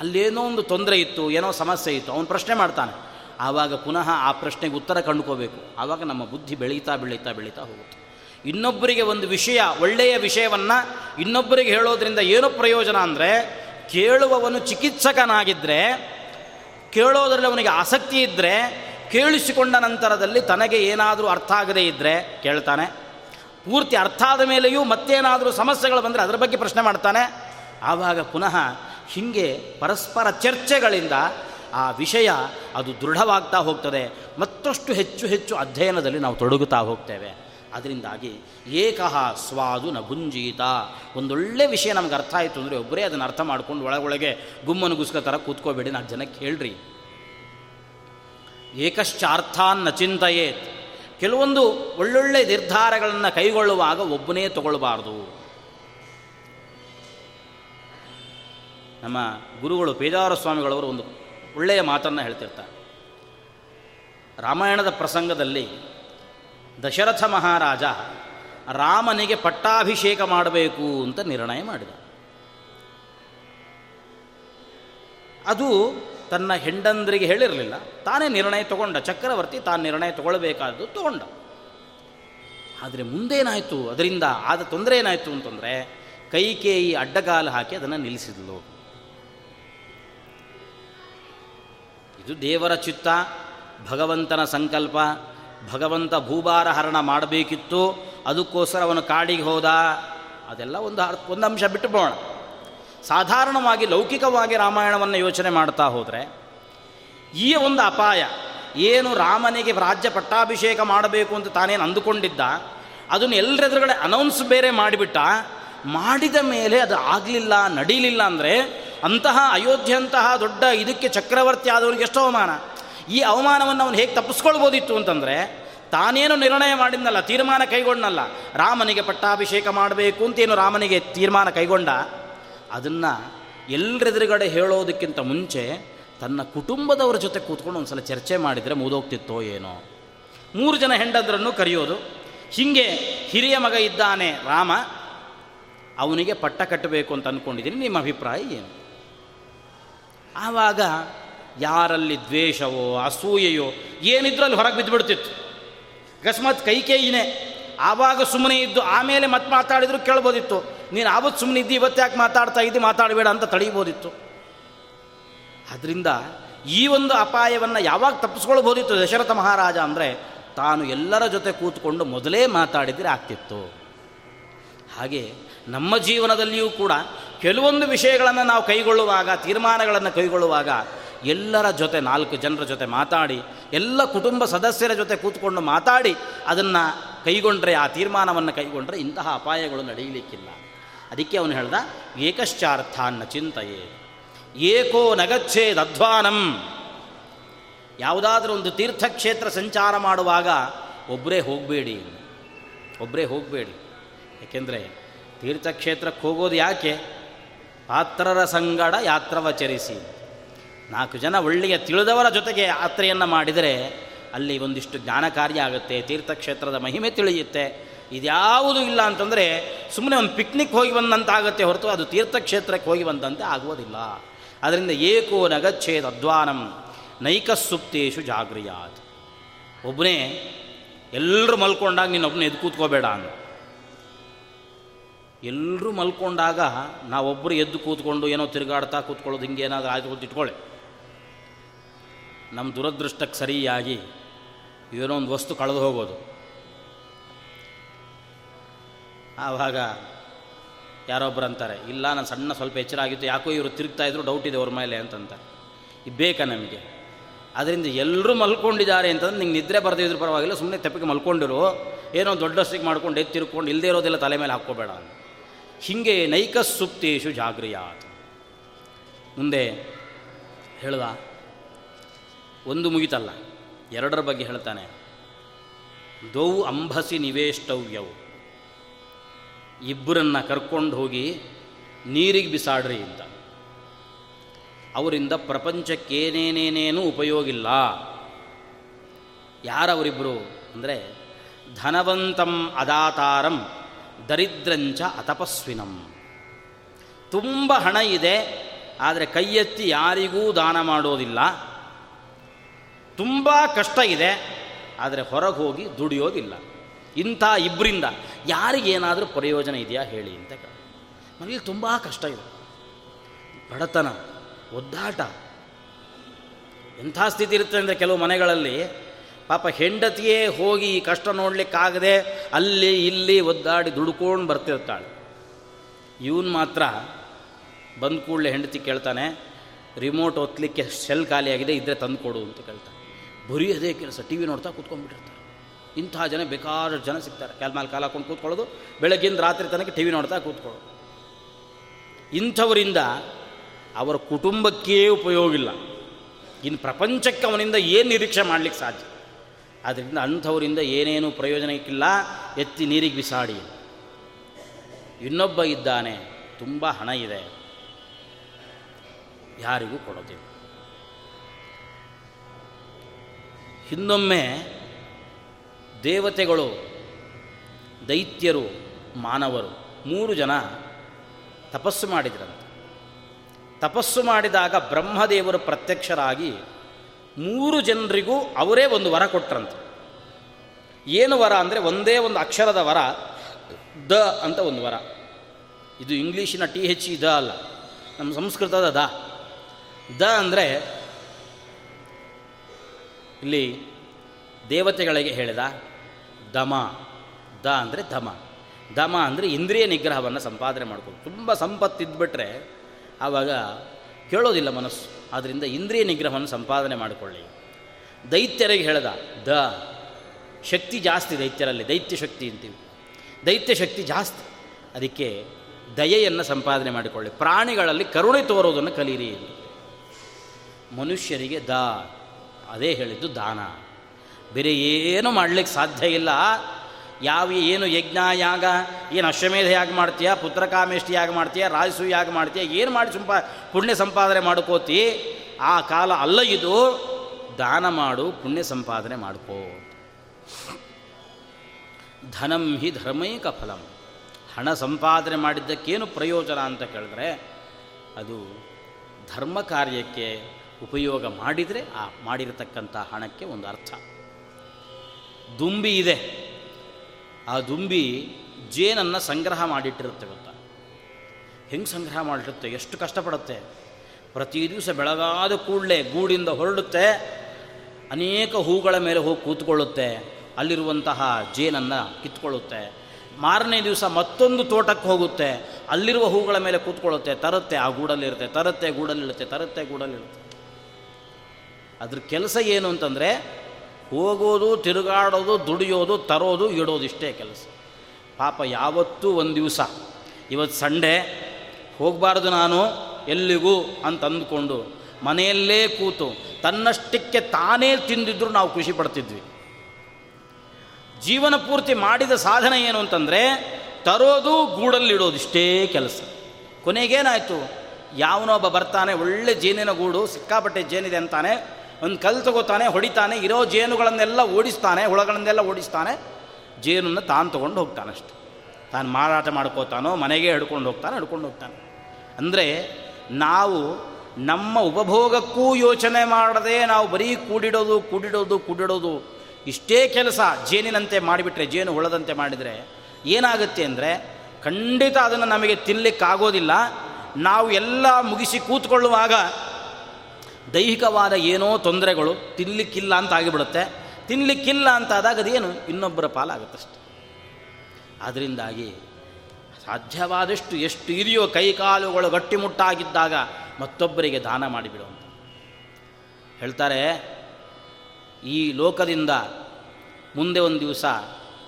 ಅಲ್ಲೇನೋ ಒಂದು ತೊಂದರೆ ಇತ್ತು, ಏನೋ ಸಮಸ್ಯೆ ಇತ್ತು, ಅವನು ಪ್ರಶ್ನೆ ಮಾಡ್ತಾನೆ. ಆವಾಗ ಪುನಃ ಆ ಪ್ರಶ್ನೆಗೆ ಉತ್ತರ ಕಂಡುಕೋಬೇಕು. ಆವಾಗ ನಮ್ಮ ಬುದ್ಧಿ ಬೆಳೀತಾ ಬೆಳೀತಾ ಬೆಳೀತಾ ಹೋಗುತ್ತೆ. ಇನ್ನೊಬ್ಬರಿಗೆ ಒಂದು ವಿಷಯ, ಒಳ್ಳೆಯ ವಿಷಯವನ್ನು ಇನ್ನೊಬ್ಬರಿಗೆ ಹೇಳೋದ್ರಿಂದ ಏನು ಪ್ರಯೋಜನ ಅಂದರೆ, ಕೇಳುವವನು ಚಿಕಿತ್ಸಕನಾಗಿದ್ದರೆ ಕೇಳೋದರಲ್ಲಿ ಅವನಿಗೆ ಆಸಕ್ತಿ ಇದ್ದರೆ ಕೇಳಿಸಿಕೊಂಡ ನಂತರದಲ್ಲಿ ತನಗೆ ಏನಾದರೂ ಅರ್ಥ ಆಗದೇ ಇದ್ದರೆ ಕೇಳ್ತಾನೆ. ಪೂರ್ತಿ ಅರ್ಥ ಆದ ಮೇಲೆಯೂ ಮತ್ತೇನಾದರೂ ಸಮಸ್ಯೆಗಳು ಬಂದರೆ ಅದರ ಬಗ್ಗೆ ಪ್ರಶ್ನೆ ಮಾಡ್ತಾನೆ. ಆವಾಗ ಪುನಃ ಹೀಗೆ ಪರಸ್ಪರ ಚರ್ಚೆಗಳಿಂದ ಆ ವಿಷಯ ಅದು ದೃಢವಾಗ್ತಾ ಹೋಗ್ತದೆ. ಮತ್ತಷ್ಟು ಹೆಚ್ಚು ಹೆಚ್ಚು ಅಧ್ಯಯನದಲ್ಲಿ ನಾವು ತೊಡಗುತ್ತಾ ಹೋಗ್ತೇವೆ. ಅದರಿಂದಾಗಿ ಏಕಃ ಸ್ವಾದು ನ ಭುಂಜೀತ. ಒಂದೊಳ್ಳೆ ವಿಷಯ ನಮ್ಗೆ ಅರ್ಥ ಆಯಿತು ಅಂದರೆ ಒಬ್ಬರೇ ಅದನ್ನು ಅರ್ಥ ಮಾಡ್ಕೊಂಡು ಒಳಗೊಳಗೆ ಗುಮ್ಮನುಗುಸ್ಕ ಥರ ಕೂತ್ಕೋಬೇಡಿ ನಾಲ್ಕು ಜನಕ್ಕೆ ಹೇಳ್ರಿ. ಏಕಶ್ಚಾರ್ಥಾನ್ನ ಚಿಂತೆಯೇತ್. ಕೆಲವೊಂದು ಒಳ್ಳೊಳ್ಳೆ ನಿರ್ಧಾರಗಳನ್ನು ಕೈಗೊಳ್ಳುವಾಗ ಒಬ್ಬನೇ ತಗೊಳ್ಬಾರ್ದು. ನಮ್ಮ ಗುರುಗಳು ಪೇಜಾರ ಸ್ವಾಮಿಗಳವರು ಒಂದು ಒಳ್ಳೆಯ ಮಾತನ್ನು ಹೇಳ್ತಿರ್ತಾರೆ. ರಾಮಾಯಣದ ಪ್ರಸಂಗದಲ್ಲಿ ದಶರಥ ಮಹಾರಾಜ ರಾಮನಿಗೆ ಪಟ್ಟಾಭಿಷೇಕ ಮಾಡಬೇಕು ಅಂತ ನಿರ್ಣಯ ಮಾಡಿದ. ಅದು ತನ್ನ ಹೆಂಡಂದ್ರಿಗೆ ಹೇಳಿರಲಿಲ್ಲ. ತಾನೇ ನಿರ್ಣಯ ತಗೊಂಡ. ಚಕ್ರವರ್ತಿ ತಾನು ನಿರ್ಣಯ ತಗೊಳ್ಬೇಕಾದ್ದು ತಗೊಂಡ. ಆದರೆ ಮುಂದೇನಾಯಿತು? ಅದರಿಂದ ಆದ ತೊಂದರೆ ಏನಾಯಿತು ಅಂತಂದರೆ ಕೈಕೇಯಿ ಅಡ್ಡಗಾಲು ಹಾಕಿ ಅದನ್ನು ನಿಲ್ಲಿಸಿದ್ಲು. ಇದು ದೇವರ ಚಿತ್ತ, ಭಗವಂತನ ಸಂಕಲ್ಪ. ಭಗವಂತ ಭೂಭಾರ ಹರಣ ಮಾಡಬೇಕಿತ್ತು. ಅದಕ್ಕೋಸ್ಕರ ಅವನು ಕಾಡಿಗೆ ಹೋದ. ಅದೆಲ್ಲ ಒಂದು ಒಂದು ಅಂಶ ಬಿಟ್ಟುಬೋಣ ಸಾಧಾರಣವಾಗಿ ಲೌಕಿಕವಾಗಿ ರಾಮಾಯಣವನ್ನು ಯೋಚನೆ ಮಾಡ್ತಾ ಹೋದರೆ, ಈ ಒಂದು ಅಪಾಯ, ಏನು ರಾಮನಿಗೆ ರಾಜ್ಯ ಪಟ್ಟಾಭಿಷೇಕ ಮಾಡಬೇಕು ಅಂತ ತಾನೇನು ಅಂದುಕೊಂಡಿದ್ದ, ಅದನ್ನು ಎಲ್ಲರೆದುರುಗಡೆ ಅನೌನ್ಸ್ ಬೇರೆ ಮಾಡಿಬಿಟ್ಟ, ಮಾಡಿದ ಮೇಲೆ ಅದು ಆಗಲಿಲ್ಲ, ನಡೀಲಿಲ್ಲ ಅಂದರೆ ಅಂತಹ ಅಯೋಧ್ಯೆ ಅಂತಹ ದೊಡ್ಡ ಇದಕ್ಕೆ ಚಕ್ರವರ್ತಿ ಆದವನಿಗೆ ಎಷ್ಟು ಅವಮಾನ. ಈ ಅವಮಾನವನ್ನು ಅವನು ಹೇಗೆ ತಪ್ಪಿಸ್ಕೊಳ್ಬೋದಿತ್ತು ಅಂತಂದರೆ, ತಾನೇನು ನಿರ್ಣಯ ಮಾಡಿದ್ನಲ್ಲ, ತೀರ್ಮಾನ ಕೈಗೊಂಡನಲ್ಲ, ರಾಮನಿಗೆ ಪಟ್ಟಾಭಿಷೇಕ ಮಾಡಬೇಕು ಅಂತೇನು ರಾಮನಿಗೆ ತೀರ್ಮಾನ ಕೈಗೊಂಡ ಅದನ್ನು ಎಲ್ಲರೆದುರುಗಡೆ ಹೇಳೋದಕ್ಕಿಂತ ಮುಂಚೆ ತನ್ನ ಕುಟುಂಬದವರ ಜೊತೆ ಕೂತ್ಕೊಂಡು ಒಂದು ಸಲ ಚರ್ಚೆ ಮಾಡಿದರೆ ಮುದೋಗ್ತಿತ್ತೋ ಏನೋ. ಮೂರು ಜನ ಹೆಂಡದ್ರನ್ನು ಕರೆಯೋದು. ಹೀಗೆ ಹಿರಿಯ ಮಗ ಇದ್ದಾನೆ ರಾಮ, ಅವನಿಗೆ ಪಟ್ಟ ಕಟ್ಟಬೇಕು ಅಂತ ಅಂದ್ಕೊಂಡಿದ್ದೀನಿ ನಿಮ್ಮ ಅಭಿಪ್ರಾಯ ಏನು? ಆವಾಗ ಯಾರಲ್ಲಿ ದ್ವೇಷವೋ, ಅಸೂಯೆಯೋ ಏನಿದ್ರೂ ಅಲ್ಲಿ ಹೊರಗೆ ಬಿದ್ದುಬಿಡ್ತಿತ್ತು. ಅಕಸ್ಮಾತ್ ಕೈಕೇಯಿನೇ ಆವಾಗ ಸುಮ್ಮನೆ ಇದ್ದು ಆಮೇಲೆ ಮತ್ತೆ ಮಾತಾಡಿದ್ರು ಕೇಳ್ಬೋದಿತ್ತು. ನೀನು ಆವತ್ತು ಸುಮ್ಮನೆ ಇದ್ದಿ, ಇವತ್ತು ಯಾಕೆ ಮಾತಾಡ್ತಾ ಇದ್ದಿ, ಮಾತಾಡಬೇಡ ಅಂತ ತಡೀಬೋದಿತ್ತು. ಆದ್ದರಿಂದ ಈ ಒಂದು ಅಪಾಯವನ್ನು ಯಾವಾಗ ತಪ್ಪಿಸ್ಕೊಳ್ಬೋದಿತ್ತು ದಶರಥ ಮಹಾರಾಜ ಅಂದರೆ ತಾನು ಎಲ್ಲರ ಜೊತೆ ಕೂತ್ಕೊಂಡು ಮೊದಲೇ ಮಾತಾಡಿದರೆ ಆಗ್ತಿತ್ತು. ಹಾಗೆ ನಮ್ಮ ಜೀವನದಲ್ಲಿಯೂ ಕೂಡ ಕೆಲವೊಂದು ವಿಷಯಗಳನ್ನು ನಾವು ಕೈಗೊಳ್ಳುವಾಗ, ತೀರ್ಮಾನಗಳನ್ನು ಕೈಗೊಳ್ಳುವಾಗ ಎಲ್ಲರ ಜೊತೆ, ನಾಲ್ಕು ಜನರ ಜೊತೆ ಮಾತಾಡಿ, ಎಲ್ಲ ಕುಟುಂಬ ಸದಸ್ಯರ ಜೊತೆ ಕೂತ್ಕೊಂಡು ಮಾತಾಡಿ ಅದನ್ನು ಕೈಗೊಂಡ್ರೆ, ಆ ತೀರ್ಮಾನವನ್ನು ಕೈಗೊಂಡ್ರೆ ಇಂತಹ ಅಪಾಯಗಳು ನಡೆಯಲಿಕ್ಕಿಲ್ಲ. ಅದಕ್ಕೆ ಅವನು ಹೇಳ್ದ, ಏಕಶ್ಚಾರ್ಥಾನ್ನ ಚಿಂತೆಯೇ. ಏಕೋ ನಗಚ್ಛೇದಧ್ವಾನಂ ಯಾವುದಾದ್ರೂ ಒಂದು ತೀರ್ಥಕ್ಷೇತ್ರ ಸಂಚಾರ ಮಾಡುವಾಗ ಒಬ್ಬರೇ ಹೋಗಬೇಡಿ. ಒಬ್ಬರೇ ಹೋಗಬೇಡಿ. ಏಕೆಂದರೆ ತೀರ್ಥಕ್ಷೇತ್ರಕ್ಕೆ ಹೋಗೋದು ಯಾಕೆ? ಪಾತ್ರರ ಸಂಗಡ ಯಾತ್ರವಚರಿಸಿ ನಾಲ್ಕು ಜನ ಒಳ್ಳೆಯ ತಿಳಿದವರ ಜೊತೆಗೆ ಯಾತ್ರೆಯನ್ನು ಮಾಡಿದರೆ ಅಲ್ಲಿ ಒಂದಿಷ್ಟು ಜ್ಞಾನ ಕಾರ್ಯ ಆಗುತ್ತೆ, ತೀರ್ಥಕ್ಷೇತ್ರದ ಮಹಿಮೆ ತಿಳಿಯುತ್ತೆ ಇದ್ಯಾವುದು ಇಲ್ಲ ಅಂತಂದರೆ ಸುಮ್ಮನೆ ಒಂದು ಪಿಕ್ನಿಕ್ ಹೋಗಿ ಬಂದಂತಾಗುತ್ತೆ ಹೊರತು ಅದು ತೀರ್ಥಕ್ಷೇತ್ರಕ್ಕೆ ಹೋಗಿ ಬಂದಂತೆ ಆಗುವುದಿಲ್ಲ. ಅದರಿಂದ ಏಕೋ ನಗಚ್ಛೇದ ಅಧ್ವಾನಂ ನೈಕಸ್ಸುಪ್ತೇಶು ಜಾಗ್ರಿಯಾತ್. ಒಬ್ಬನೇ ಎಲ್ಲರೂ ಮಲ್ಕೊಂಡಾಗ ನೀನು ಒಬ್ಬನೇ ಎದ್ದು ಕೂತ್ಕೋಬೇಡ ಅಂತ ಎಲ್ಲರೂ ಮಲ್ಕೊಂಡಾಗ ನಾವೊಬ್ಬರು ಎದ್ದು ಕೂತ್ಕೊಂಡು ಏನೋ ತಿರುಗಾಡ್ತಾ ಕೂತ್ಕೊಳ್ಳೋದು ಹಿಂಗೆ ಏನಾದರೂ ಆಯ್ತು ಇಟ್ಕೊಳ್ಳಿ. ನಮ್ಮ ದುರದೃಷ್ಟಕ್ಕೆ ಸರಿಯಾಗಿ ಏನೋ ಒಂದು ವಸ್ತು ಕಳೆದು ಹೋಗೋದು. ಆವಾಗ ಯಾರೊಬ್ಬರು ಅಂತಾರೆ, ಇಲ್ಲ, ನಾನು ಸಣ್ಣ ಸ್ವಲ್ಪ ಎಚ್ಚರ ಆಗಿತ್ತು, ಯಾಕೋ ಇವರು ತಿರುಗ್ತಾ ಇದ್ರು ಡೌಟ್ ಇದೆ ಅವ್ರ ಮೇಲೆ ಅಂತಂತಾರೆ ಇದು ಬೇಕಾ ನಮಗೆ? ಅದರಿಂದ ಎಲ್ಲರೂ ಮಲ್ಕೊಂಡಿದ್ದಾರೆ ಅಂತಂದ್ರೆ ನಿಂಗೆ ನಿದ್ರೆ ಬರೆದಿದ್ರು ಪರವಾಗಿಲ್ಲ ಸುಮ್ಮನೆ ತೆಪ್ಪಿಗೆ ಮಲ್ಕೊಂಡಿರು, ಏನೋ ದೊಡ್ಡ ದೊಡ್ಡಷ್ಟಿಗೆ ಮಾಡ್ಕೊಂಡು ಎದ್ದು ತಿರ್ಕೊಂಡು ಇಲ್ಲದೇ ಇರೋದೆಲ್ಲ ತಲೆ ಮೇಲೆ ಹಾಕ್ಕೋಬೇಡ ಹಿಂಗೆ ಹೀಗೆ ನೈಕ ಸುಪ್ತೇಶು ಜಾಗ್ರಿಯಾತ್. ಮುಂದೆ ಹೇಳ್ದ, ಒಂದು ಮುಗಿತಲ್ಲ, ಎರಡರ ಬಗ್ಗೆ ಹೇಳ್ತಾನೆ. ದೌ ಅಂಬಸಿ ನಿವೇಷ್ಟವ್ಯವು. ಇಬ್ಬರನ್ನು ಕರ್ಕೊಂಡು ಹೋಗಿ ನೀರಿಗೆ ಬಿಸಾಡ್ರಿ ಅಂತ. ಅವರಿಂದ ಪ್ರಪಂಚಕ್ಕೇನೇನೇನೇನೂ ಉಪಯೋಗಿಲ್ಲ ಯಾರವರಿಬ್ಬರು ಅಂದರೆ, ಧನವಂತಂ ಅದಾತಾರಂ ದರಿದ್ರಂಚ ಅತಪಸ್ವಿನಂ. ತುಂಬ ಹಣ ಇದೆ, ಆದರೆ ಕೈ ಎತ್ತಿ ಯಾರಿಗೂ ದಾನ ಮಾಡೋದಿಲ್ಲ. ತುಂಬ ಕಷ್ಟ ಇದೆ, ಆದರೆ ಹೊರಗೆ ಹೋಗಿ ದುಡಿಯೋದಿಲ್ಲ. ಇಂಥ ಇಬ್ಬರಿಂದ ಯಾರಿಗೇನಾದರೂ ಪ್ರಯೋಜನ ಇದೆಯಾ ಹೇಳಿ ಅಂತ ಕೇಳಿ ಮನೇಲಿ ತುಂಬ ಕಷ್ಟ ಇದೆ. ಬಡತನ, ಒದ್ದಾಟ, ಎಂಥ ಸ್ಥಿತಿ ಇರುತ್ತೆ ಅಂದರೆ ಕೆಲವು ಮನೆಗಳಲ್ಲಿ ಪಾಪ ಹೆಂಡತಿಯೇ ಹೋಗಿ ಈ ಕಷ್ಟ ನೋಡಲಿಕ್ಕಾಗದೆ ಅಲ್ಲಿ ಇಲ್ಲಿ ಒದ್ದಾಡಿ ದುಡ್ಕೊಂಡು ಬರ್ತಿರ್ತಾಳೆ. ಇವನು ಮಾತ್ರ ಬಂದ ಕೂಡಲೇ ಹೆಂಡತಿ ಕೇಳ್ತಾನೆ, ರಿಮೋಟ್ ಒತ್ತಲಿಕ್ಕೆ ಸೆಲ್ ಖಾಲಿಯಾಗಿದೆ ಇದ್ದರೆ ತಂದು ಕೊಡು ಅಂತ ಕೇಳ್ತಾನೆ. ಬರೀ ಅದೇ ಕೆಲಸ ಟಿ ವಿ ನೋಡ್ತಾ ಕೂತ್ಕೊಂಡ್ಬಿಟ್ಟಿರ್ತಾರೆ ಇಂಥ ಜನ ಬೇಕಾದ ಜನ ಸಿಗ್ತಾರೆ. ಕಾಲ ಮೇಲೆ ಕಾಲ ಹಾಕೊಂಡು ಕೂತ್ಕೊಳ್ಳೋದು. ಬೆಳಗ್ಗಿಂದ ರಾತ್ರಿ ತನಕ ಟಿ ವಿ ನೋಡ್ತಾ ಕೂತ್ಕೊಳ್ಳೋದು. ಇಂಥವರಿಂದ ಅವರ ಕುಟುಂಬಕ್ಕೇ ಉಪಯೋಗ ಇಲ್ಲ. ಇನ್ನು ಪ್ರಪಂಚಕ್ಕೆ ಅವನಿಂದ ಏನು ನಿರೀಕ್ಷೆ ಮಾಡಲಿಕ್ಕೆ ಸಾಧ್ಯ? ಆದ್ದರಿಂದ ಅಂಥವರಿಂದ ಏನೇನು ಪ್ರಯೋಜನಕ್ಕಿಲ್ಲ. ಎತ್ತಿ ನೀರಿಗೆ ಬಿಸಾಡಿ. ಇನ್ನೊಬ್ಬ ಇದ್ದಾನೆ, ತುಂಬ ಹಣ ಇದೆ. ಯಾರಿಗೂ ಕೊಡೋದಿಲ್ಲ. ಹಿಂದೊಮ್ಮೆ ದೇವತೆಗಳು, ದೈತ್ಯರು, ಮಾನವರು, ಮೂರು ಜನ ತಪಸ್ಸು ಮಾಡಿದ್ರಂತೆ. ತಪಸ್ಸು ಮಾಡಿದಾಗ ಬ್ರಹ್ಮದೇವರು ಪ್ರತ್ಯಕ್ಷರಾಗಿ ಮೂರು ಜನರಿಗೂ ಅವರೇ ಒಂದು ವರ ಕೊಟ್ರಂತೆ. ಏನು ವರ ಅಂದರೆ ಒಂದೇ ಒಂದು ಅಕ್ಷರದ ವರ, ದ ಅಂತ ಒಂದು ವರ. ಇದು ಇಂಗ್ಲೀಷಿನ ಟಿ ಹೆಚ್ ಇ ದ ಅಲ್ಲ, ನಮ್ಮ ಸಂಸ್ಕೃತದ ದ. ದ ಅಂದರೆ ಇಲ್ಲಿ ದೇವತೆಗಳಿಗೆ ಹೇಳಿದ ದಮ, ದ ಅಂದರೆ ದಮ. ದಮ ಅಂದರೆ ಇಂದ್ರಿಯ ನಿಗ್ರಹವನ್ನು ಸಂಪಾದನೆ ಮಾಡ್ಕೊಂಡು ತುಂಬ ಸಂಪತ್ತಿದ್ಬಿಟ್ರೆ ಆವಾಗ ಕೇಳೋದಿಲ್ಲ ಮನಸ್ಸು. ಆದ್ದರಿಂದ ಇಂದ್ರಿಯ ನಿಗ್ರಹವನ್ನು ಸಂಪಾದನೆ ಮಾಡಿಕೊಳ್ಳಿ. ದೈತ್ಯರಿಗೆ ಹೇಳ್ದ, ದ. ಶಕ್ತಿ ಜಾಸ್ತಿ ದೈತ್ಯರಲ್ಲಿ, ದೈತ್ಯ ಶಕ್ತಿ ಅಂತೀವಿ. ದೈತ್ಯ ಶಕ್ತಿ ಜಾಸ್ತಿ. ಅದಕ್ಕೆ ದಯೆಯನ್ನು ಸಂಪಾದನೆ ಮಾಡಿಕೊಳ್ಳಿ. ಪ್ರಾಣಿಗಳಲ್ಲಿ ಕರುಣೆ ತೋರೋದನ್ನು ಕಲೀರಿ ಮನುಷ್ಯರಿಗೆ ದ, ಅದೇ ಹೇಳಿದ್ದು ದಾನ. ಬೇರೆ ಏನು ಮಾಡಲಿಕ್ಕೆ ಸಾಧ್ಯ ಇಲ್ಲ. ಯಾವ ಏನು ಯಜ್ಞ, ಯಾಗ, ಏನು ಅಶ್ವಮೇಧ ಯಾಗ ಮಾಡ್ತೀಯ ಪುತ್ರಕಾಮೇಷ್ಟಿ ಯಾಗ ಮಾಡ್ತೀಯ ರಾಜಸು ಯಾಗ ಮಾಡ್ತೀಯ, ಏನು ಮಾಡಿ ಸಂಪಾ, ಪುಣ್ಯ ಸಂಪಾದನೆ ಮಾಡ್ಕೋತಿ, ಆ ಕಾಲ ಅಲ್ಲ ಇದು, ದಾನ ಮಾಡು, ಪುಣ್ಯ ಸಂಪಾದನೆ ಮಾಡ್ಕೋ. ಧನಂ ಹಿ ಧರ್ಮೈಕ ಫಲಂ. ಹಣ ಸಂಪಾದನೆ ಮಾಡಿದ್ದಕ್ಕೇನು ಪ್ರಯೋಜನ ಅಂತ ಕೇಳಿದ್ರೆ, ಅದು ಧರ್ಮ ಕಾರ್ಯಕ್ಕೆ ಉಪಯೋಗ ಮಾಡಿದರೆ ಆ ಮಾಡಿರತಕ್ಕಂಥ ಹಣಕ್ಕೆ ಒಂದು ಅರ್ಥ. ದುಂಬಿ ಇದೆ. ಆ ದುಂಬಿ ಜೇನನ್ನು ಸಂಗ್ರಹ ಮಾಡಿಟ್ಟಿರುತ್ತೆ ಗೊತ್ತಾ? ಹೆಂಗೆ ಸಂಗ್ರಹ ಮಾಡಿರುತ್ತೆ ಎಷ್ಟು ಕಷ್ಟಪಡುತ್ತೆ? ಪ್ರತಿ ದಿವಸ ಬೆಳಗಾದ ಕೂಡಲೇ ಗೂಡಿಂದ ಹೊರಡುತ್ತೆ. ಅನೇಕ ಹೂಗಳ ಮೇಲೆ ಹೋಗಿ ಕೂತ್ಕೊಳ್ಳುತ್ತೆ. ಅಲ್ಲಿರುವಂತಹ ಜೇನನ್ನು ಕಿತ್ಕೊಳ್ಳುತ್ತೆ. ಮಾರನೇ ದಿವಸ ಮತ್ತೊಂದು ತೋಟಕ್ಕೆ ಹೋಗುತ್ತೆ. ಅಲ್ಲಿರುವ ಹೂಗಳ ಮೇಲೆ ಕೂತ್ಕೊಳ್ಳುತ್ತೆ. ತರುತ್ತೆ. ಆ ಗೂಡಲ್ಲಿರುತ್ತೆ ತರುತ್ತೆ. ಗೂಡಲ್ಲಿರುತ್ತೆ ತರುತ್ತೆ. ಗೂಡಲ್ಲಿರುತ್ತೆ ಅದ್ರ ಕೆಲಸ ಏನು ಅಂತಂದರೆ ಹೋಗೋದು, ತಿರುಗಾಡೋದು, ದುಡಿಯೋದು, ತರೋದು, ಇಡೋದು ಇಷ್ಟೇ ಕೆಲಸ. ಪಾಪ ಯಾವತ್ತೂ ಒಂದು ದಿವಸ. ಇವತ್ತು ಸಂಡೇ, ಹೋಗಬಾರ್ದು ನಾನು ಎಲ್ಲಿಗೂ ಅಂತ ಅಂದ್ಕೊಂಡು ಮನೆಯಲ್ಲೇ ಕೂತು ತನ್ನಷ್ಟಕ್ಕೆ ತಾನೇ ತಿಂದಿದ್ರು ನಾವು ಖುಷಿ ಪಡ್ತಿದ್ವಿ. ಜೀವನ ಪೂರ್ತಿ ಮಾಡಿದ ಸಾಧನೆ ಏನು ಅಂತಂದರೆ ತರೋದು, ಗೂಡಲ್ಲಿಡೋದು ಇಷ್ಟೇ ಕೆಲಸ. ಕೊನೆಗೇನಾಯಿತು? ಒಬ್ಬ ಬರ್ತಾನೆ, ಒಳ್ಳೆ ಜೇನಿನ ಗೂಡು, ಸಿಕ್ಕಾಪಟ್ಟೆ ಜೇನಿದೆ ಅಂತಾನೆ ಒಂದು ಕಲ್ಲು ತಗೋತಾನೆ, ಹೊಡಿತಾನೆ, ಇರೋ ಜೇನುಗಳನ್ನೆಲ್ಲ ಓಡಿಸ್ತಾನೆ, ಹುಳಗಳನ್ನೆಲ್ಲ ಓಡಿಸ್ತಾನೆ, ಜೇನನ್ನು ತಾನು ತೊಗೊಂಡು ಹೋಗ್ತಾನಷ್ಟೆ ತಾನು ಮಾರಾಟ ಮಾಡ್ಕೋತಾನೋ, ಮನೆಗೆ ಹಿಡ್ಕೊಂಡು ಹೋಗ್ತಾನೆ ಹಿಡ್ಕೊಂಡು ಹೋಗ್ತಾನೆ. ಅಂದರೆ ನಾವು ನಮ್ಮ ಉಪಭೋಗಕ್ಕೂ ಯೋಚನೆ ಮಾಡದೆ ನಾವು ಬರೀ ಕೂಡಿಡೋದು ಕೂಡಿಡೋದು ಕೂಡಿಡೋದು, ಇಷ್ಟೇ ಕೆಲಸ ಜೇನಿನಂತೆ ಮಾಡಿಬಿಟ್ರೆ, ಜೇನು ಹುಳದಂತೆ ಮಾಡಿದರೆ ಏನಾಗುತ್ತೆ ಅಂದರೆ ಖಂಡಿತ ಅದನ್ನು ನಮಗೆ ತಿನ್ನಲಿಕ್ಕಾಗೋದಿಲ್ಲ ನಾವು ಎಲ್ಲ ಮುಗಿಸಿ ಕೂತ್ಕೊಳ್ಳುವಾಗ ದೈಹಿಕವಾದ ಏನೋ ತೊಂದರೆಗಳು ತಿನ್ನಲಿಕ್ಕಿಲ್ಲ ಅಂತ ಆಗಿಬಿಡುತ್ತೆ. ತಿನ್ನಲಿಕ್ಕಿಲ್ಲ ಅಂತಾದಾಗ ಅದೇನು ಇನ್ನೊಬ್ಬರ ಪಾಲಾಗುತ್ತಷ್ಟೆ. ಅದರಿಂದಾಗಿ ಸಾಧ್ಯವಾದಷ್ಟು ಎಷ್ಟು ಇದೆಯೋ ಕೈಕಾಲುಗಳು ಗಟ್ಟಿಮುಟ್ಟಾಗಿದ್ದಾಗ ಮತ್ತೊಬ್ಬರಿಗೆ ದಾನ ಮಾಡಿಬಿಡುವಂತ ಹೇಳ್ತಾರೆ, ಈ ಲೋಕದಿಂದ ಮುಂದೆ ಒಂದು ದಿವಸ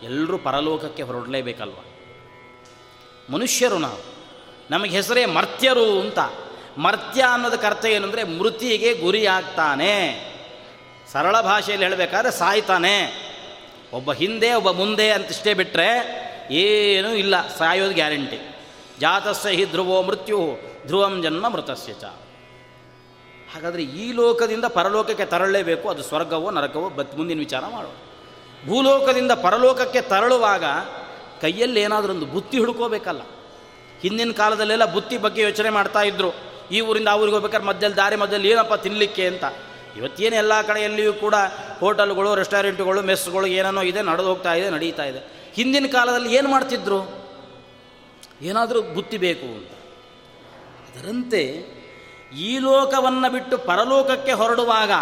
ಎಲ್ಲರೂ ಪರಲೋಕಕ್ಕೆ ಹೊರಡಲೇಬೇಕಲ್ವ? ಮನುಷ್ಯರು ನಾವು. ನಮಗೆ ಹೆಸರೇ ಮರ್ತ್ಯರು ಅಂತ. ಮರ್ತ್ಯ ಅನ್ನೋದಕ್ಕೆ ಅರ್ಥ ಅಂದರೆ ಮೃತಿಗೆ ಗುರಿಯಾಗ್ತಾನೆ. ಸರಳ ಭಾಷೆಯಲ್ಲಿ ಹೇಳಬೇಕಾದ್ರೆ ಸಾಯ್ತಾನೆ. ಒಬ್ಬ ಹಿಂದೆ, ಒಬ್ಬ ಮುಂದೆ ಅಂತಿಷ್ಟೇ ಬಿಟ್ಟರೆ ಏನೂ ಇಲ್ಲ, ಸಾಯೋದು ಗ್ಯಾರಂಟಿ. ಜಾತಸ್ಯ ಹಿ ಧ್ರುವೋ ಮೃತ್ಯು, ಧ್ರುವಂ ಜನ್ಮ ಮೃತಸ್ಯ ಚ. ಹಾಗಾದರೆ ಈ ಲೋಕದಿಂದ ಪರಲೋಕಕ್ಕೆ ತರಳಲೇಬೇಕು ಅದು ಸ್ವರ್ಗವೋ ನರಕವೋ ಬತ್ ಮುಂದಿನ ವಿಚಾರ ಮಾಡು ಭೂಲೋಕದಿಂದ ಪರಲೋಕಕ್ಕೆ ತರಳುವಾಗ ಕೈಯಲ್ಲಿ ಏನಾದರೂ ಒಂದು ಬುತ್ತಿ ಹುಡ್ಕೋಬೇಕಲ್ಲ. ಹಿಂದಿನ ಕಾಲದಲ್ಲೆಲ್ಲ ಬುತ್ತಿ ಬಗ್ಗೆ ಯೋಚನೆ ಮಾಡ್ತಾ ಇದ್ರು. ಈ ಊರಿಂದ ಆ ಊರಿಗೆ ಹೋಗ್ಬೇಕಾದ್ರೆ ಮಧ್ಯದಲ್ಲಿ ದಾರಿ, ಮಧ್ಯದಲ್ಲಿ ಏನಪ್ಪ ತಿನ್ನಲಿಕ್ಕೆ ಅಂತ. ಇವತ್ತೇನು ಎಲ್ಲ ಕಡೆಯಲ್ಲಿಯೂ ಕೂಡ ಹೋಟೆಲ್ಗಳು, ರೆಸ್ಟೋರೆಂಟ್ಗಳು, ಮೆಸ್ಗಳು ಏನೇನೋ ಇದೆ, ನಡೆದು ಹೋಗ್ತಾ ಇದೆ, ನಡೀತಾ ಇದೆ. ಹಿಂದಿನ ಕಾಲದಲ್ಲಿ ಏನು ಮಾಡ್ತಿದ್ರು? ಏನಾದರೂ ಬುತ್ತಿ ಬೇಕು ಅಂತ. ಅದರಂತೆ ಈ ಲೋಕವನ್ನು ಬಿಟ್ಟು ಪರಲೋಕಕ್ಕೆ ಹೊರಡುವಾಗ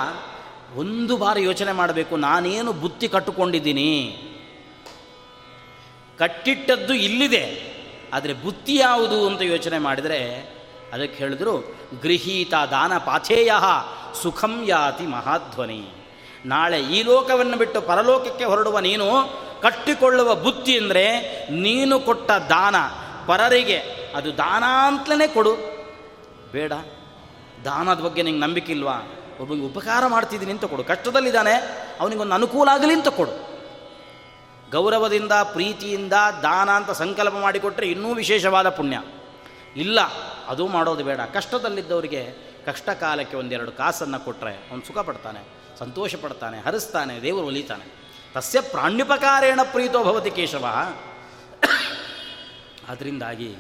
ಒಂದು ಬಾರಿ ಯೋಚನೆ ಮಾಡಬೇಕು, ನಾನೇನು ಬುತ್ತಿ ಕಟ್ಟುಕೊಂಡಿದ್ದೀನಿ? ಕಟ್ಟಿಟ್ಟದ್ದು ಇಲ್ಲಿದೆ, ಆದರೆ ಬುತ್ತಿ ಯಾವುದು ಅಂತ ಯೋಚನೆ ಮಾಡಿದರೆ ಅದಕ್ಕೆ ಹೇಳಿದ್ರು, ಗೃಹೀತ ದಾನ ಪಾಥೇಯ ಸುಖಂ ಯಾತಿ ಮಹಾಧ್ವನಿ. ನಾಳೆ ಈ ಲೋಕವನ್ನು ಬಿಟ್ಟು ಪರಲೋಕಕ್ಕೆ ಹೊರಡುವ ನೀನು ಕಟ್ಟಿಕೊಳ್ಳುವ ಬುದ್ಧಿ ಅಂದರೆ ನೀನು ಕೊಟ್ಟ ದಾನ, ಪರರಿಗೆ ಅದು ದಾನ ಅಂತಲೇ ಕೊಡು. ಬೇಡ, ದಾನದ ಬಗ್ಗೆ ನಿಂಗೆ ನಂಬಿಕೆ ಇಲ್ವಾ? ಒಬ್ಬನಿಗೆ ಉಪಕಾರ ಮಾಡ್ತಿದ್ದೀನಿ ಅಂತ ಕೊಡು. ಕಷ್ಟದಲ್ಲಿದ್ದಾನೆ, ಅವನಿಗೊಂದು ಅನುಕೂಲ ಆಗಲಿ ಅಂತ ಕೊಡು. ಗೌರವದಿಂದ, ಪ್ರೀತಿಯಿಂದ, ದಾನ ಅಂತ ಸಂಕಲ್ಪ ಮಾಡಿಕೊಟ್ರೆ ಇನ್ನೂ ವಿಶೇಷವಾದ ಪುಣ್ಯ. ಇಲ್ಲ, ಅದು ಮಾಡೋದು ಬೇಡ. ಕಷ್ಟದಲ್ಲಿದ್ದವರಿಗೆ ಕಷ್ಟ ಕಾಲಕ್ಕೆ ಒಂದೆರಡು ಕಾಸನ್ನು ಕೊಟ್ಟರೆ ಅವನು ಸುಖ ಪಡ್ತಾನೆ ಸಂತೋಷ ಪಡ್ತಾನೆ ಹರಿಸ್ತಾನೆ, ದೇವರು ಒಲಿತಾನೆ. ತಸ್ಯ ಪ್ರಾಣ್ಯುಪಕಾರೇಣ ಪ್ರೀತೋ ಭವತಿ ಕೇಶವ. ಅದರಿಂದಾಗಿ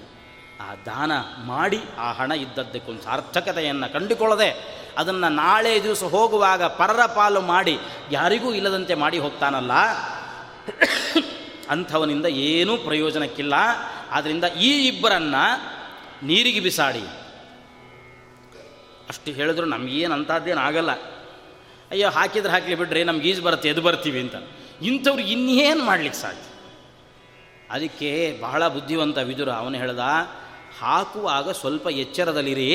ಆ ದಾನ ಮಾಡಿ ಆ ಹಣ ಇದ್ದದ್ದಕ್ಕೊಂದು ಸಾರ್ಥಕತೆಯನ್ನು ಕಂಡುಕೊಳ್ಳದೆ ಅದನ್ನು ನಾಳೆ ದಿವಸ ಹೋಗುವಾಗ ಪರರ ಪಾಲು ಮಾಡಿ ಯಾರಿಗೂ ಇಲ್ಲದಂತೆ ಮಾಡಿ ಹೋಗ್ತಾನಲ್ಲ. ಅಂಥವನಿಂದ ಏನೂ ಪ್ರಯೋಜನಕ್ಕಿಲ್ಲ. ಆದ್ದರಿಂದ ಈ ಇಬ್ಬರನ್ನು ನೀರಿಗೆ ಬಿಸಾಡಿ. ಅಷ್ಟು ಹೇಳಿದ್ರು ನಮಗೇನು ಅಂಥದ್ದೇನು ಆಗಲ್ಲ. ಅಯ್ಯೋ, ಹಾಕಿದ್ರೆ ಹಾಕಲಿ ಬಿಡ್ರಿ, ನಮ್ಗೆ ಈಜು ಬರುತ್ತೆ ಎದು ಬರ್ತೀವಿ ಅಂತ. ಇಂಥವ್ರಿಗೆ ಇನ್ನೇನು ಮಾಡ್ಲಿಕ್ಕೆ ಸಾಧ್ಯ? ಅದಕ್ಕೆ ಬಹಳ ಬುದ್ಧಿವಂತ ವಿದುರ ಅವನು ಹೇಳ್ದ, ಹಾಕುವಾಗ ಸ್ವಲ್ಪ ಎಚ್ಚರದಲ್ಲಿರಿ.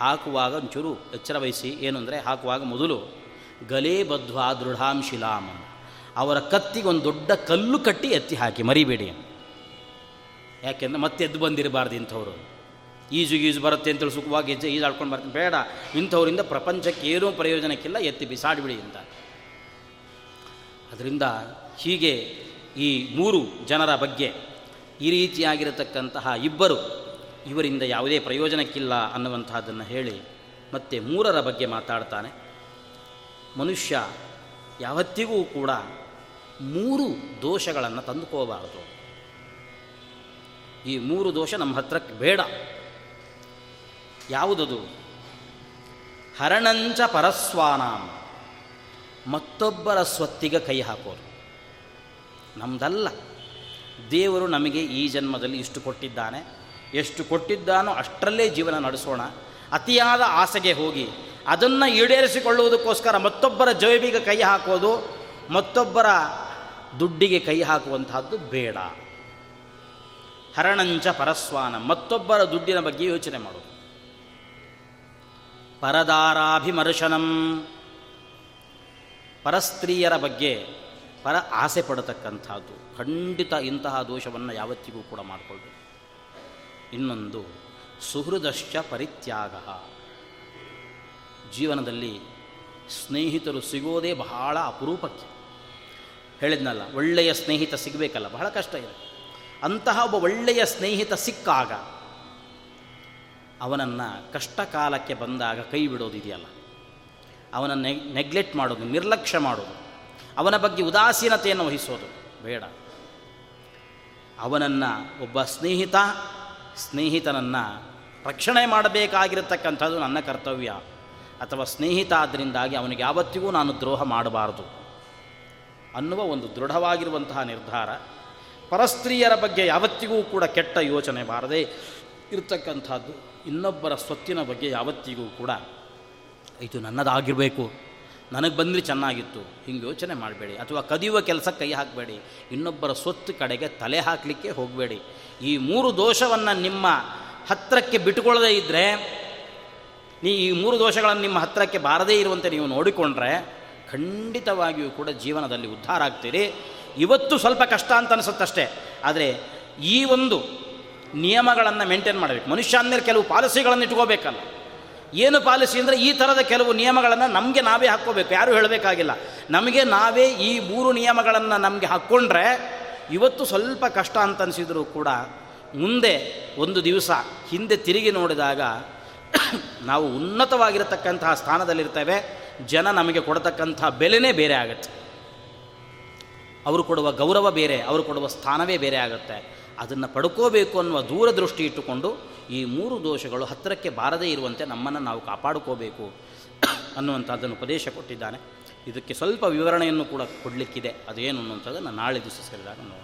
ಹಾಕುವಾಗ ಒಂಚೂರು ಎಚ್ಚರ ವಹಿಸಿ, ಏನು ಅಂದರೆ ಹಾಕುವಾಗ ಮೊದಲು, ಗಲೇ ಬದ್ವಾ ದೃಢಾಂ ಅವರ ಕತ್ತಿಗೆ ಒಂದು ದೊಡ್ಡ ಕಲ್ಲು ಕಟ್ಟಿ ಎತ್ತಿ ಹಾಕಿ, ಮರಿಬೇಡಿ ಯಾಕೆಂದರೆ ಮತ್ತೆ ಎದ್ದು ಬಂದಿರಬಾರ್ದು ಇಂಥವ್ರು. ಈಜು ಈಜು ಬರುತ್ತೆ ಅಂತೇಳಿ ಸುಖವಾಗಿ ಹೆಜ್ಜೆ ಈಜಾಡ್ಕೊಂಡು ಬರ್ತೀನಿ ಬೇಡ. ಇಂಥವರಿಂದ ಪ್ರಪಂಚಕ್ಕೆ ಏನೂ ಪ್ರಯೋಜನಕ್ಕಿಲ್ಲ, ಎತ್ತಿ ಬಿಸಾಡಿಬಿಡಿ ಅಂತ. ಅದರಿಂದ ಹೀಗೆ ಈ ಮೂರು ಜನರ ಬಗ್ಗೆ ಈ ರೀತಿಯಾಗಿರತಕ್ಕಂತಹ ಇಬ್ಬರು ಇವರಿಂದ ಯಾವುದೇ ಪ್ರಯೋಜನಕ್ಕಿಲ್ಲ ಅನ್ನುವಂಥದ್ದನ್ನು ಹೇಳಿ ಮತ್ತೆ ಮೂರರ ಬಗ್ಗೆ ಮಾತಾಡ್ತಾನೆ. ಮನುಷ್ಯ ಯಾವತ್ತಿಗೂ ಕೂಡ ಮೂರು ದೋಷಗಳನ್ನು ತಂದುಕೋಬಾರದು ಈ ಮೂರು ದೋಷ ನಮ್ಮ ಹತ್ರಕ್ಕೆ ಬೇಡ. ಯಾವುದದು? ಹರಣಂಚ ಪರಸ್ವಾನಾಂ. ಮತ್ತೊಬ್ಬರ ಸ್ವತ್ತಿಗೆ ಕೈ ಹಾಕೋರು. ನಮ್ದಲ್ಲ. ದೇವರು ನಮಗೆ ಈ ಜನ್ಮದಲ್ಲಿ ಇಷ್ಟು ಕೊಟ್ಟಿದ್ದಾನೆ. ಎಷ್ಟು ಕೊಟ್ಟಿದ್ದಾನೋ ಅಷ್ಟರಲ್ಲೇ ಜೀವನ ನಡೆಸೋಣ. ಅತಿಯಾದ ಆಸೆಗೆ ಹೋಗಿ ಅದನ್ನು ಈಡೇರಿಸಿಕೊಳ್ಳುವುದಕ್ಕೋಸ್ಕರ ಮತ್ತೊಬ್ಬರ ಜೈವಿಗೆ ಕೈ ಹಾಕೋದು, ಮತ್ತೊಬ್ಬರ ದುಡ್ಡಿಗೆ ಕೈ ಹಾಕುವಂತಹದ್ದು ಬೇಡ. ಹರಣಂಚ ಪರಸ್ವಾನ. ಮತ್ತೊಬ್ಬರ ದುಡ್ಡಿನ ಬಗ್ಗೆ ಯೋಚನೆ ಮಾಡೋದು. ಪರದಾರಾಭಿಮರ್ಶನಂ. ಪರಸ್ತ್ರೀಯರ ಬಗ್ಗೆ ಪರ ಆಸೆ ಪಡತಕ್ಕಂಥದ್ದು. ಖಂಡಿತ ಇಂತಹ ದೋಷವನ್ನು ಯಾವತ್ತಿಗೂ ಕೂಡ ಮಾಡಿಕೊಳ್ಬೇಕು. ಇನ್ನೊಂದು, ಸುಹೃದಶ್ಚ ಪರಿತ್ಯಾಗ. ಜೀವನದಲ್ಲಿ ಸ್ನೇಹಿತರು ಸಿಗೋದೇ ಬಹಳ ಅಪರೂಪಕ್ಕೆ. ಹೇಳಿದ್ನಲ್ಲ, ಒಳ್ಳೆಯ ಸ್ನೇಹಿತ ಸಿಗಬೇಕಲ್ಲ, ಬಹಳ ಕಷ್ಟ ಇದೆ ಅಂತಹ ಒಬ್ಬ ಒಳ್ಳೆಯ ಸ್ನೇಹಿತ ಸಿಕ್ಕಾಗ ಅವನನ್ನು ಕಷ್ಟ ಕಾಲಕ್ಕೆ ಬಂದಾಗ ಕೈ ಬಿಡೋದಿದೆಯಲ್ಲ. ಅವನನ್ನು ನೆಗ್ಲೆಕ್ಟ್ ಮಾಡೋದು, ನಿರ್ಲಕ್ಷ್ಯ ಮಾಡೋದು, ಅವನ ಬಗ್ಗೆ ಉದಾಸೀನತೆಯನ್ನು ವಹಿಸೋದು ಬೇಡ. ಅವನನ್ನು ಒಬ್ಬ ಸ್ನೇಹಿತ, ಸ್ನೇಹಿತನನ್ನು ರಕ್ಷಣೆ ಮಾಡಬೇಕಾಗಿರತಕ್ಕಂಥದ್ದು ನನ್ನ ಕರ್ತವ್ಯ. ಅಥವಾ ಸ್ನೇಹಿತ ಆದ್ದರಿಂದಾಗಿ ಅವನಿಗೆ ಯಾವತ್ತಿಗೂ ನಾನು ದ್ರೋಹ ಮಾಡಬಾರದು ಅನ್ನುವ ಒಂದು ದೃಢವಾಗಿರುವಂತಹ ನಿರ್ಧಾರ ಪರಸ್ತ್ರೀಯರ ಬಗ್ಗೆ ಯಾವತ್ತಿಗೂ ಕೂಡ ಕೆಟ್ಟ ಯೋಚನೆ ಬಾರದೆ ಇರತಕ್ಕಂಥದ್ದು ಇನ್ನೊಬ್ಬರ ಸ್ವತ್ತಿನ ಬಗ್ಗೆ ಯಾವತ್ತಿಗೂ ಕೂಡ ಇದು ನನ್ನದಾಗಿರಬೇಕು, ನನಗೆ ಬಂದರೆ ಚೆನ್ನಾಗಿತ್ತು, ಹಿಂಗೆ ಯೋಚನೆ ಮಾಡಬೇಡಿ. ಅಥವಾ ಕದಿಯುವ ಕೆಲಸ ಕೈ ಹಾಕಬೇಡಿ, ಇನ್ನೊಬ್ಬರ ಸ್ವತ್ತು ಕಡೆಗೆ ತಲೆ ಹಾಕಲಿಕ್ಕೆ ಹೋಗಬೇಡಿ. ಈ ಮೂರು ದೋಷವನ್ನು ನಿಮ್ಮ ಹತ್ತಿರಕ್ಕೆ ಬಿಟ್ಟುಕೊಳ್ಳದೇ ಇದ್ದರೆ ನೀ ಈ ಮೂರು ದೋಷಗಳನ್ನು ನಿಮ್ಮ ಹತ್ತಿರಕ್ಕೆ ಬಾರದೇ ಇರುವಂತೆ ನೀವು ನೋಡಿಕೊಂಡ್ರೆ ಖಂಡಿತವಾಗಿಯೂ ಕೂಡ ಜೀವನದಲ್ಲಿ ಉದ್ಧಾರ ಆಗ್ತೀರಿ. ಇವತ್ತು ಸ್ವಲ್ಪ ಕಷ್ಟ ಅಂತ ಅನಿಸುತ್ತಷ್ಟೇ. ಆದರೆ ಈ ಒಂದು ನಿಯಮಗಳನ್ನು ಮೇಂಟೈನ್ ಮಾಡಬೇಕು. ಮನುಷ್ಯ ಅಂದಮೇಲೆ ಕೆಲವು ಪಾಲಿಸಿಗಳನ್ನು ಇಟ್ಕೋಬೇಕಲ್ಲ. ಏನು ಪಾಲಿಸಿ ಅಂದರೆ ಈ ಥರದ ಕೆಲವು ನಿಯಮಗಳನ್ನು ನಮಗೆ ನಾವೇ ಹಾಕ್ಕೋಬೇಕು. ಯಾರೂ ಹೇಳಬೇಕಾಗಿಲ್ಲ. ನಮಗೆ ನಾವೇ ಈ ಮೂರು ನಿಯಮಗಳನ್ನು ನಮಗೆ ಹಾಕ್ಕೊಂಡ್ರೆ ಇವತ್ತು ಸ್ವಲ್ಪ ಕಷ್ಟ ಅಂತ ಅನಿಸಿದರೂ ಕೂಡ ಮುಂದೆ ಒಂದು ದಿವಸ ಹಿಂದೆ ತಿರುಗಿ ನೋಡಿದಾಗ ನಾವು ಉನ್ನತವಾಗಿರತಕ್ಕಂತಹ ಸ್ಥಾನದಲ್ಲಿರ್ತೇವೆ. ಜನ ನಮಗೆ ಕೊಡತಕ್ಕಂಥ ಬೆಲೆನೇ ಬೇರೆ ಆಗುತ್ತೆ. ಅವರು ಕೊಡುವ ಗೌರವ ಬೇರೆ, ಅವರು ಕೊಡುವ ಸ್ಥಾನವೇ ಬೇರೆ ಆಗುತ್ತೆ. ಅದನ್ನು ಪಡ್ಕೋಬೇಕು ಅನ್ನುವ ದೂರದೃಷ್ಟಿ ಇಟ್ಟುಕೊಂಡು ಈ ಮೂರು ದೋಷಗಳು ಹತ್ತಿರಕ್ಕೆ ಬಾರದೇ ಇರುವಂತೆ ನಮ್ಮನ್ನು ನಾವು ಕಾಪಾಡ್ಕೋಬೇಕು ಅನ್ನುವಂಥದ್ದನ್ನು ಉಪದೇಶ ಕೊಟ್ಟಿದ್ದಾನೆ. ಇದಕ್ಕೆ ಸ್ವಲ್ಪ ವಿವರಣೆಯನ್ನು ಕೂಡ ಕೊಡಲಿಕ್ಕಿದೆ. ಅದೇನು ಅನ್ನುವಂಥದ್ದನ್ನು ನಾಳೆ ದಿವಸ ಸೇರಿದಾಗ ನೋಡೋಣ.